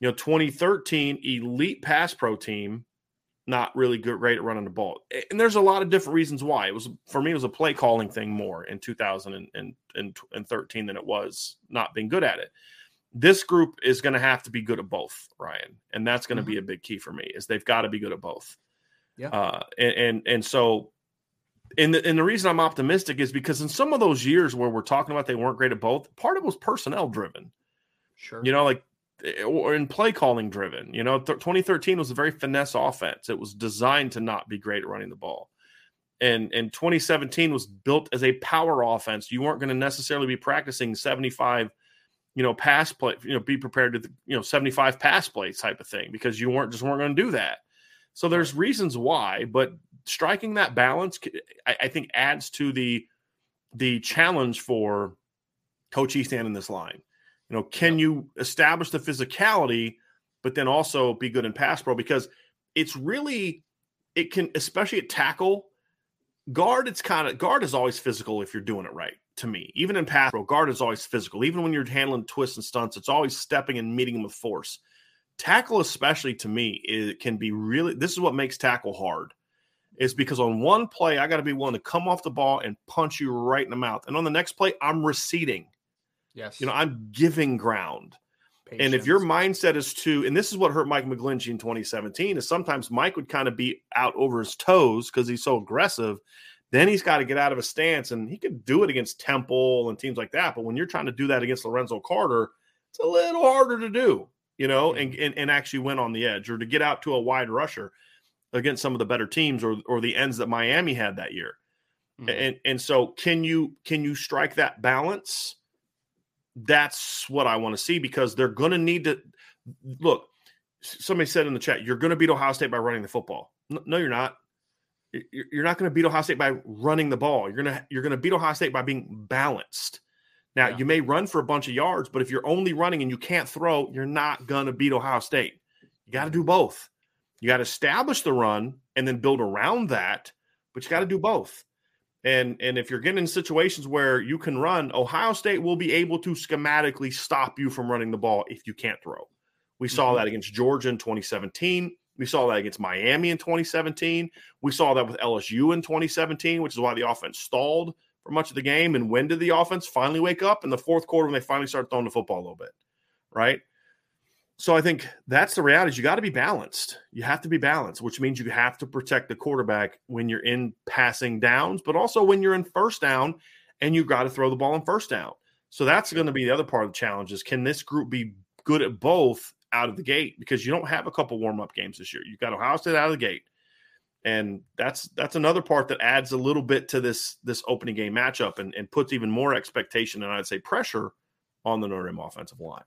You know, 2013, elite pass pro team, not really good, great at running the ball. And there's a lot of different reasons why. It was for me, it was a play calling thing more in 2013 than it was not being good at it. This group is going to have to be good at both, Ryan, and that's going to mm-hmm. be a big key for me. Is they've got to be good at both. Yeah. Uh, and, and and so and the, and the reason I'm optimistic is because in some of those years where we're talking about they weren't great at both, part of it was personnel driven. Sure. You know, like eh, or in play calling driven. You know, th- 2013 was a very finesse offense. It was designed to not be great at running the ball. and and 2017 was built as a power offense. You weren't going to necessarily be practicing 75, you know, pass play, you know, be prepared to you know 75 pass plays type of thing because you weren't just weren't going to do that. So there's reasons why, but striking that balance, I, I think, adds to the the challenge for Coach Hiestand in this line. You know, can you establish the physicality, but then also be good in pass pro? Because it's really, it can, especially at tackle, guard, it's kind of, guard is always physical if you're doing it right to me. Even in pass pro, guard is always physical. Even when you're handling twists and stunts, it's always stepping and meeting them with force. Tackle, especially to me, it can be really, this is what makes tackle hard is because on one play, I got to be willing to come off the ball and punch you right in the mouth. And on the next play, I'm receding. Yes. You know, I'm giving ground. Patience. And if your mindset is to, and this is what hurt Mike McGlinchey in 2017, is sometimes Mike would kind of be out over his toes because he's so aggressive. Then he's got to get out of a stance, and he could do it against Temple and teams like that. But when you're trying to do that against Lorenzo Carter, it's a little harder to do, you know, and, and, and actually win on the edge or to get out to a wide rusher against some of the better teams or or the ends that Miami had that year. Mm-hmm. And and so can you can you strike that balance? That's what I want to see because they're going to need to look. Somebody said in the chat, "You're going to beat Ohio State by running the football." No, you're not. You're not going to beat Ohio State by running the ball. You're gonna you're going to beat Ohio State by being balanced. Now, yeah. you may run for a bunch of yards, but if you're only running and you can't throw, you're not going to beat Ohio State. You got to do both. You got to establish the run and then build around that, but you got to do both. And and if you're getting in situations where you can run, Ohio State will be able to schematically stop you from running the ball if you can't throw. We mm-hmm. saw that against Georgia in 2017. We saw that against Miami in 2017. We saw that with LSU in 2017, which is why the offense stalled for much of the game. And when did the offense finally wake up? In the fourth quarter, when they finally start throwing the football a little bit, right? So I think that's the reality. You got to be balanced. You have to be balanced, which means you have to protect the quarterback when you're in passing downs, but also when you're in first down and you've got to throw the ball in first down. So that's going to be the other part of the challenge is can this group be good at both out of the gate? Because you don't have a couple warm-up games this year. You've got Ohio State out of the gate. And that's that's another part that adds a little bit to this this opening game matchup and, and puts even more expectation and I'd say pressure on the Notre Dame offensive line.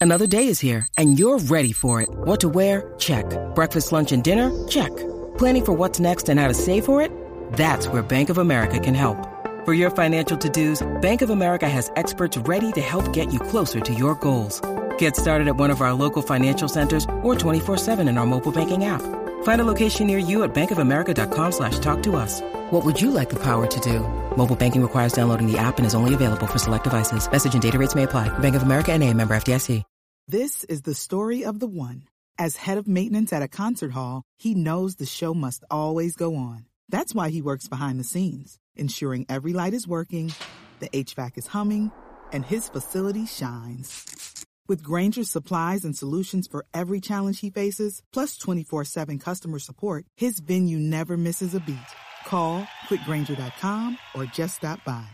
Another day is here, and you're ready for it. What to wear? Check. Breakfast, lunch, and dinner? Check. Planning for what's next and how to save for it? That's where Bank of America can help. For your financial to-dos, Bank of America has experts ready to help get you closer to your goals. Get started at one of our local financial centers or 24-7 in our mobile banking app. Find a location near you at bankofamerica.com slash talk to us. What would you like the power to do? Mobile banking requires downloading the app and is only available for select devices. Message and data rates may apply. Bank of America and a member FDIC. This is the story of the one. As head of maintenance at a concert hall, he knows the show must always go on. That's why he works behind the scenes, ensuring every light is working, the HVAC is humming, and his facility shines. With Grainger's supplies and solutions for every challenge he faces, plus 24 7 customer support, his venue never misses a beat. Call quickgranger.com or just stop by.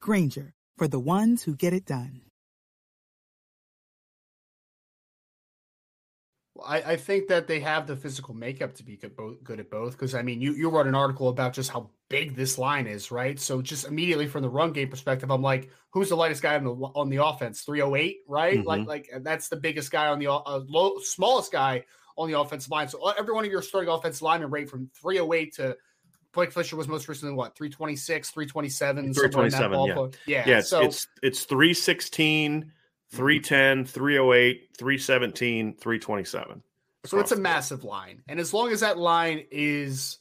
Granger, for the ones who get it done. I, I think that they have the physical makeup to be good, good at both. Because I mean, you you wrote an article about just how big this line is, right? So just immediately from the run game perspective, I'm like, who's the lightest guy on the on the offense? 308, right? Mm-hmm. Like like that's the biggest guy on the uh, low, smallest guy on the offensive line. So uh, every one of your starting offensive linemen rate from 308 to Blake Fisher was most recently what 326, 327, 327. Yeah, yeah. yeah it's, so, it's it's 316 310, 308, 317, 327. So it's a massive line. And as long as that line is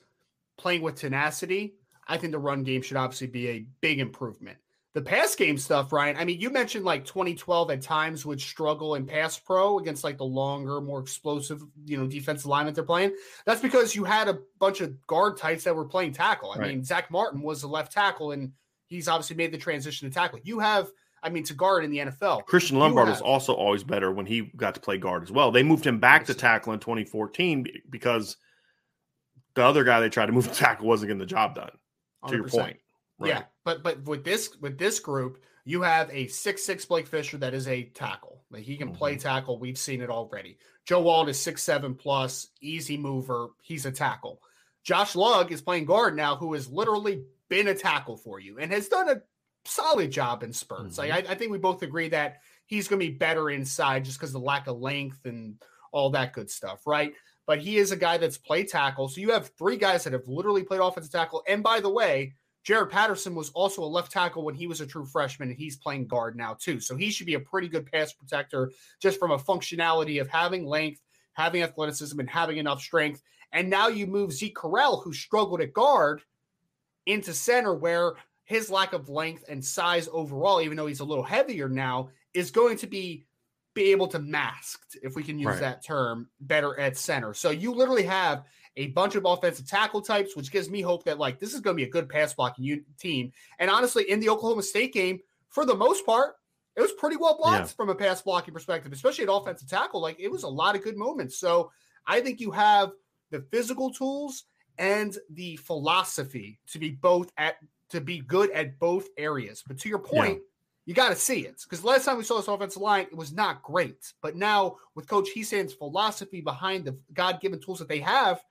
playing with tenacity, I think the run game should obviously be a big improvement. The pass game stuff, Ryan, I mean, you mentioned like 2012 at times would struggle in pass pro against like the longer, more explosive, you know, defensive line that they're playing. That's because you had a bunch of guard types that were playing tackle. I right. mean, Zach Martin was a left tackle and he's obviously made the transition to tackle. You have I mean, to guard in the NFL. Christian Lombard was also always better when he got to play guard as well. They moved him back to tackle in 2014 because the other guy they tried to move to tackle wasn't getting the job done. To 100%. your point, right. yeah. But but with this with this group, you have a six six Blake Fisher that is a tackle. Like he can mm-hmm. play tackle. We've seen it already. Joe Alt is six seven plus, easy mover. He's a tackle. Josh Lugg is playing guard now, who has literally been a tackle for you and has done a solid job in spurts. Mm-hmm. Like I, I, think we both agree that he's going to be better inside just because of the lack of length and all that good stuff, right? But he is a guy that's played tackle. So you have three guys that have literally played offensive tackle. And by the way, Jarrett Patterson was also a left tackle when he was a true freshman, and he's playing guard now too. So he should be a pretty good pass protector just from a functionality of having length, having athleticism, and having enough strength. And now you move Zeke Correll, who struggled at guard, into center, where his lack of length and size overall, even though he's a little heavier now, is going to be be able to masked, if we can use right. that term, better at center. So you literally have a bunch of offensive tackle types, which gives me hope that like this is going to be a good pass blocking team. And honestly, in the Oklahoma State game, for the most part, it was pretty well blocked yeah. from a pass blocking perspective, especially at offensive tackle. Like it was a lot of good moments. So I think you have the physical tools and the philosophy to be both at to be good at both areas. But to your point, yeah. You got to see it because last time we saw this offensive line, it was not great. But now with Coach Hiestand's philosophy behind the God given tools that they have,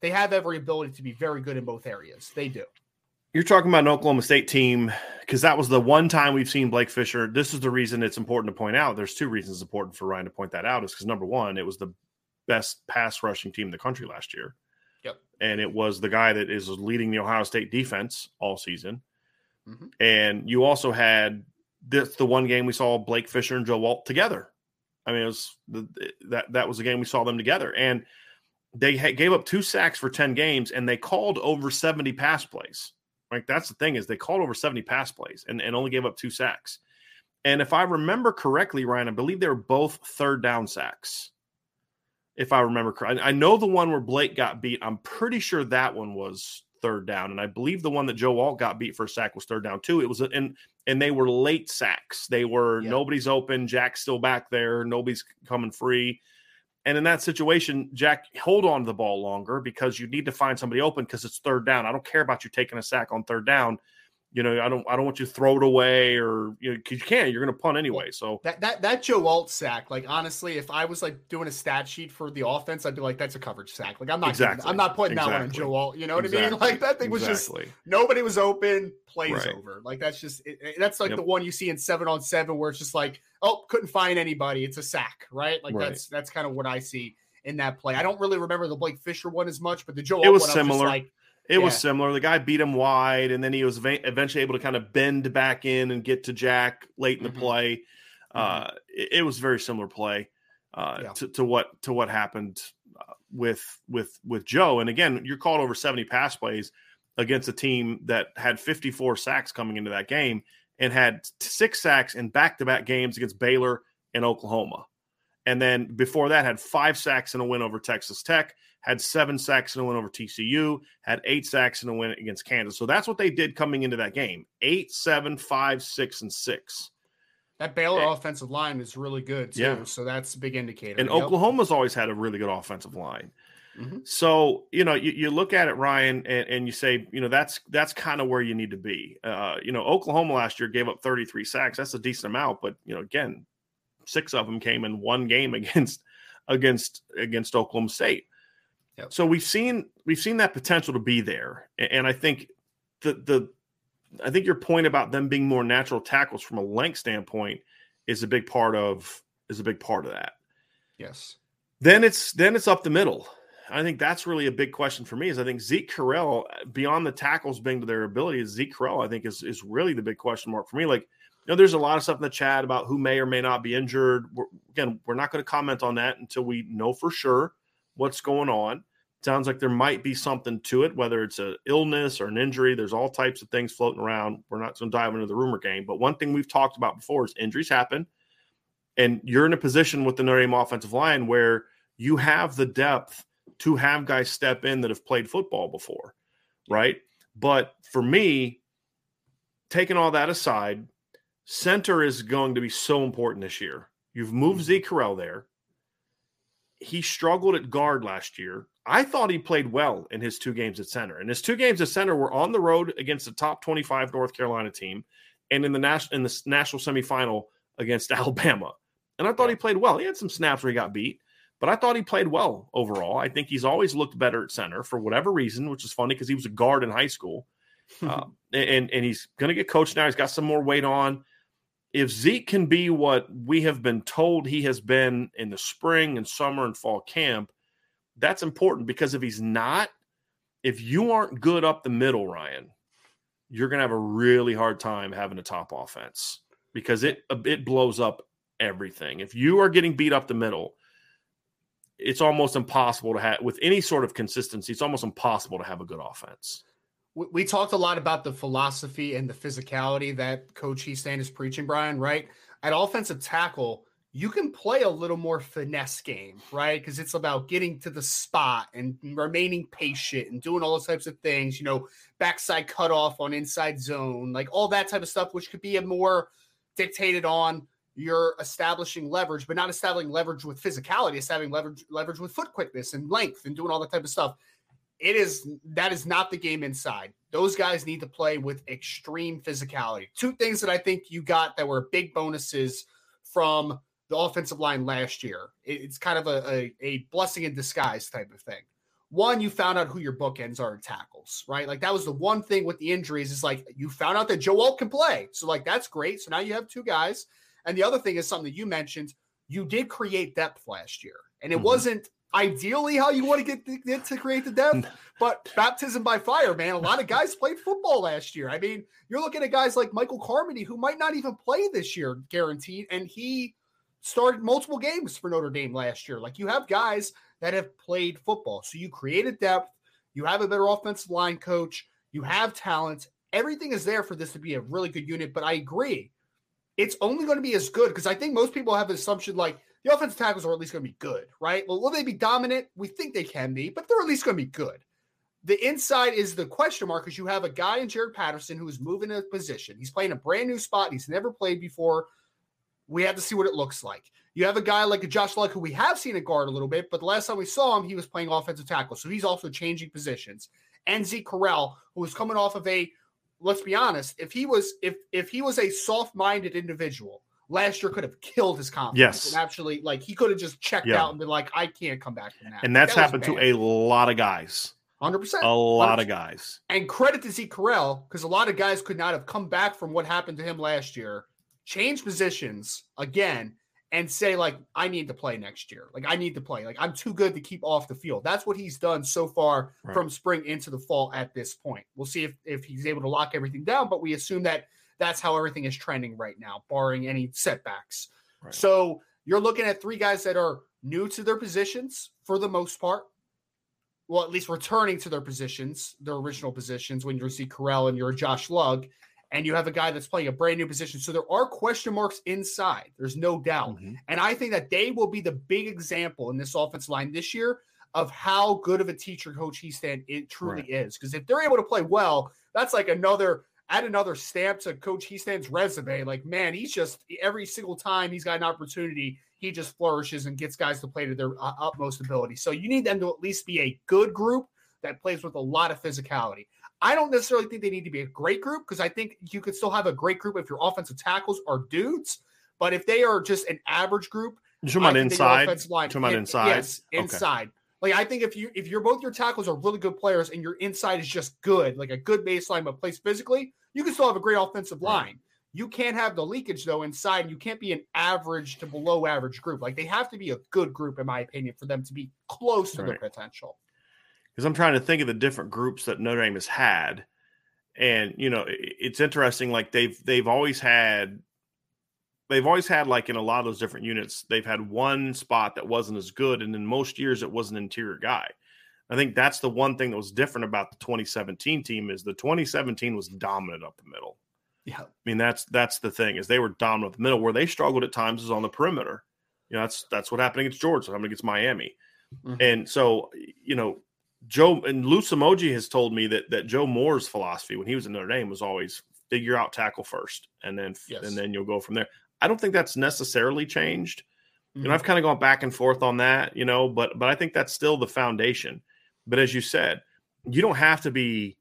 they have every ability to be very good in both areas. They do. You're talking about an Oklahoma State team because that was the one time we've seen Blake Fisher. This is the reason it's important to point out. There's two reasons it's important for Ryan to point that out. Is because number one, it was the best pass rushing team in the country last year. Yep. And it was the guy that is leading the Ohio State defense all season. Mm-hmm. And you also had this the one game we saw Blake Fisher and Joe Alt together. I mean, it was the, that that was the game we saw them together. And they ha- gave up two sacks for 10 games and they called over 70 pass plays. Right. That's the thing is they called over 70 pass plays and, and only gave up two sacks. And if I remember correctly, Ryan, I believe they were both third down sacks. If I remember correctly, I know the one where Blake got beat. I'm pretty sure that one was third down, and I believe the one that Joe Alt got beat for a sack was third down too. It was and and they were late sacks. They were yeah. nobody's open. Jack's still back there. Nobody's coming free. And in that situation, Jack, hold on to the ball longer because you need to find somebody open because it's third down. I don't care about you taking a sack on third down you know, I don't I don't want you to throw it away or you know, cause you can't, you're gonna punt anyway. So that that that Joe Alt sack, like honestly, if I was like doing a stat sheet for the offense, I'd be like, that's a coverage sack. Like I'm not exactly. I'm not putting exactly. that one on Joe Alt. You know what exactly. I mean? (laughs) Like that thing was exactly. just nobody was open, plays right. over. Like that's just it, it, that's like yep. the one you see in seven on seven where it's just like, oh, couldn't find anybody. It's a sack, right? Like right. that's that's kind of what I see in that play. I don't really remember the Blake Fisher one as much, but the Joe it Alt was one, similar. Was like, it yeah. was similar. The guy beat him wide, and then he was eventually able to kind of bend back in and get to Jack late in the mm-hmm. play. Mm-hmm. Uh, it, it, was very similar play uh, yeah. to, to, what to what happened uh, with with with Joe. And again, you're called over 70 pass plays against a team that had 54 sacks coming into that game and had six sacks in back-to-back games against Baylor and Oklahoma. And then before that, had five sacks in a win over Texas Tech had seven sacks in a win over TCU, had eight sacks in a win against Kansas. So that's what they did coming into that game eight, seven, five, six, and six. That Baylor and, offensive line is really good too. Yeah. So that's a big indicator. And yep. Oklahoma's always had a really good offensive line. Mm-hmm. So, you know, you, you look at it, Ryan, and, and, you say, you know, that's that's kind of where you need to be. Uh, you know, Oklahoma last year gave up 33 sacks. That's a decent amount, but you know, again, six of them came in one game (laughs) against against against Oklahoma State. Yep. So we've seen we've seen that potential to be there, and I think the the I think your point about them being more natural tackles from a length standpoint is a big part of is a big part of that. Yes. Then it's then it's up the middle. I think that's really a big question for me. Is I think Zeke Correll, beyond the tackles being to their ability, is Zeke Correll. I think is is really the big question mark for me. Like, you know, there's a lot of stuff in the chat about who may or may not be injured. We're, again, we're not going to comment on that until we know for sure what's going on. Sounds like there might be something to it, whether it's an illness or an injury. There's all types of things floating around. We're not going to dive into the rumor game, but one thing we've talked about before is injuries happen, and you're in a position with the Notre Dame offensive line where you have the depth to have guys step in that have played football before, right? But for me, taking all that aside, center is going to be so important this year. You've moved mm-hmm. Zeke Correll there he struggled at guard last year. I thought he played well in his two games at center. And his two games at center were on the road against the top 25 North Carolina team and in the national in the national semifinal against (laughs) Alabama. And I thought he played well. He had some snaps where he got beat, but I thought he played well overall. I think he's always looked better at center for whatever reason, which is funny because he was a guard in high school. (laughs) uh, and and he's going to get coached now. He's got some more weight on. If Zeke can be what we have been told he has been in the spring and summer and fall camp, that's important because if he's not, if you aren't good up the middle, Ryan, you're going to have a really hard time having a top offense because it uh, it blows up everything. If you are getting beat up the middle, it's almost impossible to have with any sort of consistency. It's almost impossible to have a good offense. We, we talked a lot about the philosophy and the physicality that Coach Hiestand is preaching, Brian. Right at offensive tackle, you can play a little more finesse game, right? Because it's about getting to the spot and remaining patient and doing all those types of things. You know, backside cutoff on inside zone, like all that type of stuff, which could be a more dictated on you're establishing leverage, but not establishing leverage with physicality, establishing leverage leverage with foot quickness and length and doing all that type of stuff. It is that is not the game inside. Those guys need to play with extreme physicality. Two things that I think you got that were big bonuses from the offensive line last year. It's kind of a, a, a blessing in disguise type of thing. One, you found out who your bookends are in tackles, right? Like that was the one thing with the injuries is like you found out that Joel can play. So like that's great. So now you have two guys and the other thing is something that you mentioned. You did create depth last year, and it mm-hmm. wasn't ideally how you want to get, get to create the depth, (laughs) but baptism by fire, man. A lot of guys played football last year. I mean, you're looking at guys like Michael Carmody who might not even play this year, guaranteed, and he started multiple games for Notre Dame last year. Like you have guys that have played football, so you created depth. You have a better offensive line coach. You have talent. Everything is there for this to be a really good unit. But I agree it's only going to be as good because I think most people have an assumption like the offensive tackles are at least going to be good, right? Well, will they be dominant? We think they can be, but they're at least going to be good. The inside is the question mark because you have a guy in Jarrett Patterson who is moving a position. He's playing a brand new spot. He's never played before. We have to see what it looks like. You have a guy like a Josh Lugg who we have seen at guard a little bit, but the last time we saw him, he was playing offensive tackle. So he's also changing positions. And Zeke who was coming off of a let's be honest, if he was if if he was a soft-minded individual, last year could have killed his confidence. Yes. And actually, like he could have just checked yeah. out and been like, I can't come back from that. And that's that happened to a lot of guys. 100%. A lot 100%. of guys. And credit to Zeke Correll, because a lot of guys could not have come back from what happened to him last year, change positions again, and say like I need to play next year. Like I need to play. Like I'm too good to keep off the field. That's what he's done so far right. from spring into the fall at this point. We'll see if if he's able to lock everything down, but we assume that that's how everything is trending right now, barring any setbacks. Right. So you're looking at three guys that are new to their positions for the most part. Well, at least returning to their positions, their original positions when you're Zeke Correll and you're Josh Lugg and you have a guy that's playing a brand new position. So there are question marks inside. There's no doubt. Mm-hmm. And I think that they will be the big example in this offense line this year of how good of a teacher coach Hiestand it truly right. is. Because if they're able to play well, that's like another add another stamp to Coach Hiestand's resume. Like, man, he's just every single time he's got an opportunity, he just flourishes and gets guys to play to their uh, utmost ability. So you need them to at least be a good group that plays with a lot of physicality. I don't necessarily think they need to be a great group because I think you could still have a great group if your offensive tackles are dudes. But if they are just an average group, you about inside? Line, about inside? Yes, inside. Like I think if you if you're both your tackles are really good players and your inside is just good, like a good baseline but plays physically, you can still have a great offensive line. You can't have the leakage though inside, and you can't be an average to below average group. Like they have to be a good group, in my opinion, for them to be close to right. their potential because I'm trying to think of the different groups that Notre Dame has had, and you know, it's interesting. Like they've they've always had, they've always had like in a lot of those different units, they've had one spot that wasn't as good, and in most years it was an interior guy. I think that's the one thing that was different about the 2017 team is the 2017 was dominant up the middle. Yeah, I mean that's that's the thing is they were dominant up the middle. Where they struggled at times is on the perimeter. You know that's that's what happened against Georgia. Happened against Miami, mm-hmm. and so you know Joe and Lou Somogyi has told me that that Joe Moore's philosophy when he was in Notre Dame was always figure out tackle first, and then yes. and then you'll go from there. I don't think that's necessarily changed. Mm-hmm. You know. I've kind of gone back and forth on that, you know, but but I think that's still the foundation. But as you said, you don't have to be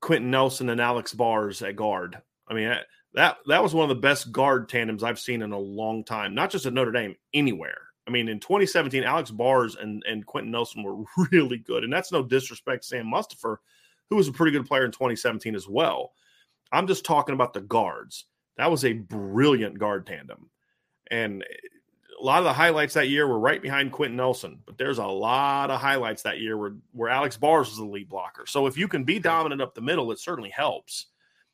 Quenton Nelson and Alex Bars at guard. I mean, that that was one of the best guard tandems I've seen in a long time, not just at Notre Dame, anywhere. I mean, in 2017, Alex Bars and, and Quenton Nelson were (laughs) really good. And that's no disrespect to Sam Mustipher, who was a pretty good player in 2017 as well. I'm just talking about the guards. That was a brilliant guard tandem. And a lot of the highlights that year were right behind Quenton Nelson, but there's a lot of highlights that year where, where Alex Bars was the lead blocker. So if you can be dominant up the middle, it certainly helps.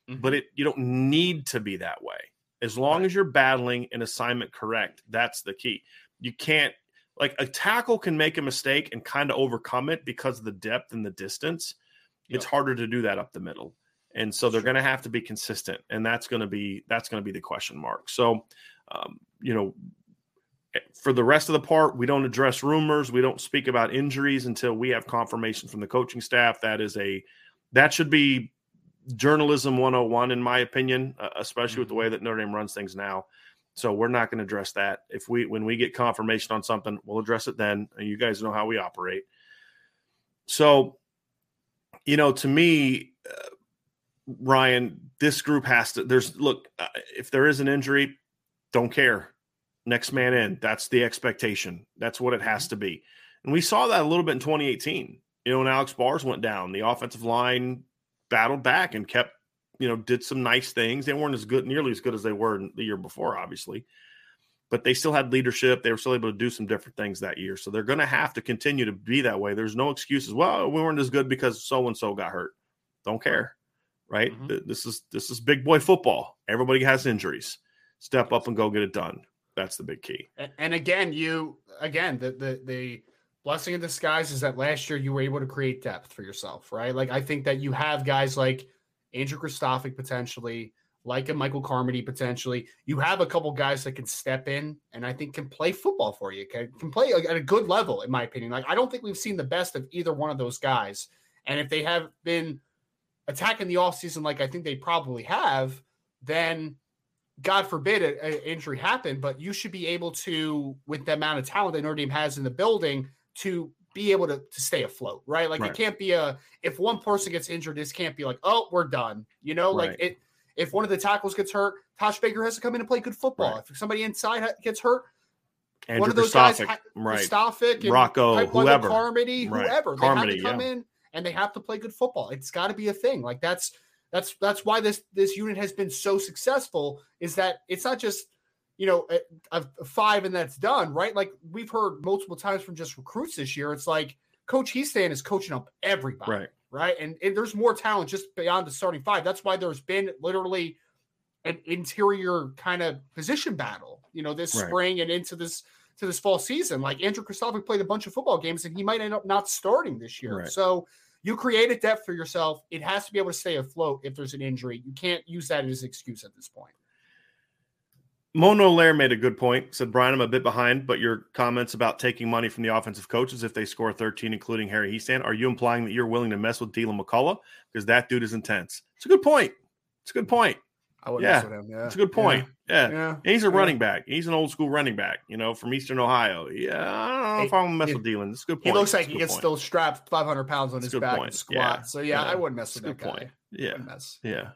Mm-hmm. But it you don't need to be that way. As long right. as you're battling an assignment correct, that's the key. You can't like a tackle can make a mistake and kind of overcome it because of the depth and the distance. Yep. It's harder to do that up the middle. And so they're sure. going to have to be consistent and that's going to be that's going to be the question mark. So um, you know, for the rest of the part, we don't address rumors. We don't speak about injuries until we have confirmation from the coaching staff. That is a that should be journalism 101 in my opinion, uh, especially with the way mm-hmm. that Notre Dame runs things now. So we're not going to address that. If we when we get confirmation on something, we'll address it then. And you guys know how we operate. So, you know, to me, Ryan, this group has to. There's look, uh, if there is an injury, don't care next man in. That's the expectation. That's what it has mm-hmm. to be. And we saw that a little bit in 2018. You know, when Alex Bars went down, the offensive line battled back and kept, you know, did some nice things. They weren't as good, nearly as good as they were the year before, obviously, but they still had leadership. They were still able to do some different things that year. So they're going to have to continue to be that way. There's no excuses. Well, we weren't as good because so and so got hurt. Don't care, right? Mm-hmm. This is this is big boy football. Everybody has injuries. Step up and go get it done. That's the big key. And again, you again the the the blessing in disguise is that last year you were able to create depth for yourself, right? Like I think that you have guys like Andrew Kristofic potentially, like a Michael Carmody potentially. You have a couple guys that can step in and I think can play football for you. Can, can play at a good level, in my opinion. Like I don't think we've seen the best of either one of those guys. And if they have been attacking the offseason like I think they probably have, then God forbid an injury happen, but you should be able to, with the amount of talent that Notre Dame has in the building, to be able to, to stay afloat, right? Like right. it can't be a if one person gets injured, this can't be like, oh, we're done. You know, right. like it. If one of the tackles gets hurt, Tosh Baker has to come in and play good football. Right. If somebody inside gets hurt, Andrew one of those guys, right? Stoffic, Rocco, whoever, Carmody, whoever, Carmody, they have to come yeah. in and they have to play good football. It's got to be a thing. Like that's that's that's why this this unit has been so successful. Is that it's not just you know a, a five and that's done, right? Like we've heard multiple times from just recruits this year. It's like Coach Hiestand is coaching up everybody, right? Right, and, and there's more talent just beyond the starting five. That's why there's been literally an interior kind of position battle, you know, this right. spring and into this to this fall season. Like Andrew Kristofic played a bunch of football games and he might end up not starting this year. Right. So you create a depth for yourself. It has to be able to stay afloat if there's an injury. You can't use that as an excuse at this point. Mono Lair made a good point. Said Brian, I'm a bit behind, but your comments about taking money from the offensive coaches if they score 13, including Harry Hiestand, are you implying that you're willing to mess with Deland McCullough because that dude is intense? It's a good point. It's a good point. I would yeah. Him, yeah. It's a good point. Yeah. yeah. yeah. He's a running back. He's an old school running back, you know, from Eastern Ohio. Yeah. I don't know if I'm going to mess with Deland. It's a good point. He looks like he gets point. still strapped 500 pounds on his back point. and squat. So, yeah, I wouldn't mess with that point. guy. Yeah. Yeah.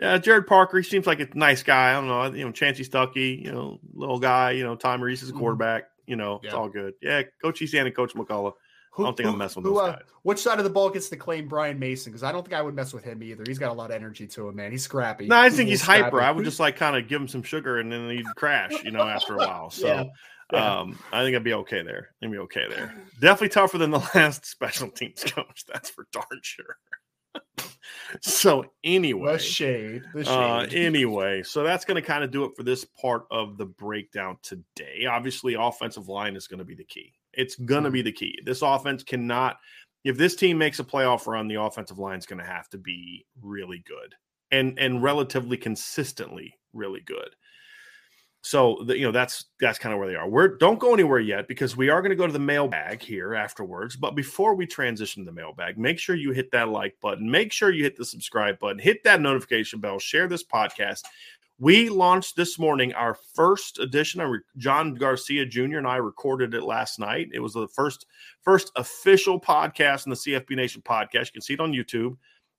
Yeah, Gerad Parker, he seems like a nice guy. I don't know, you know, Chansi Stuckey, you know, little guy, you know, Tom Rees is a mm-hmm. quarterback. You know, it's all good. Yeah, Coach Hiestand and Coach McCullough. Who, I don't think who, I'm messing with who, those uh, guys. Uh, which side of the ball gets to claim Brian Mason? Because I don't think I would mess with him either. He's got a lot of energy to him, man. He's scrappy. No, I think he's, he's hyper. I would just like kind of give him some sugar and then he'd crash, you know, after a while. (laughs) So yeah. Yeah. Um, I think I'd be okay there. I'd be okay there. Definitely tougher than the (laughs) last special teams coach. That's for darn sure. (laughs) so anyway, the shade. The uh, shade. Uh, anyway, so that's going to kind of do it for this part of the breakdown today. Obviously, offensive line is going to be the key. It's going to be mm-hmm. the key. This offense cannot, if this team makes a playoff run, the offensive line is going to have to be really good and and relatively consistently really good. So the, you know that's that's kind of where they are. We're don't go anywhere yet because we are going to go to the mailbag here afterwards. But before we transition to the mailbag, make sure you hit that like button. Make sure you hit the subscribe button. Hit that notification bell. Share this podcast. We launched this morning our first edition. John Garcia Jr. and I recorded it last night. It was the first first official podcast in the CFB Nation podcast. You can see it on YouTube,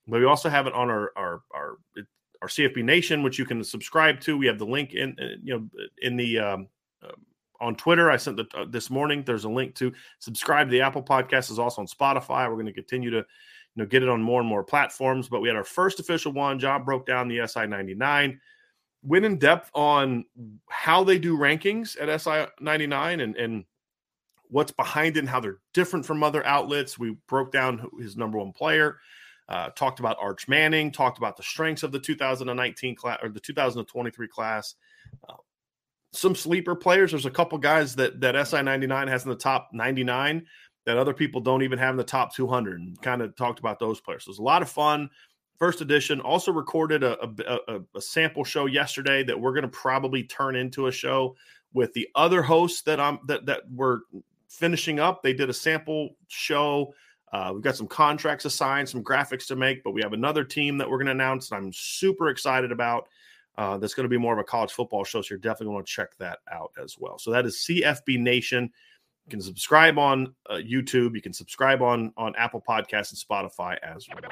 but we also have it on our our our our CFB Nation, which you can subscribe to. We have the link in you know in the um, on Twitter. I sent the, uh, this morning. There's a link to subscribe to the Apple Podcast. is also on Spotify. We're going to continue to you know get it on more and more platforms. But we had our first official one. John broke down the SI 99, went in depth on how they do rankings at SI 99 and and what's behind it and how they're different from other outlets. We broke down his number one player. Uh, talked about Arch Manning, talked about the strengths of the 2019 class or the 2023 class. Uh, some sleeper players. There's a couple guys that that SI 99 has in the top 99 that other people don't even have in the top 200, and kind of talked about those players. So it was a lot of fun. First edition. Also recorded a, a, a sample show yesterday that we're going to probably turn into a show with the other hosts that I'm that that were finishing up. They did a sample show uh, we've got some contracts assigned, some graphics to make, but we have another team that we're going to announce that I'm super excited about. Uh, that's going to be more of a college football show, so you're definitely going to check that out as well. So that is CFB Nation. You can subscribe on uh, YouTube. You can subscribe on on Apple Podcasts and Spotify as well.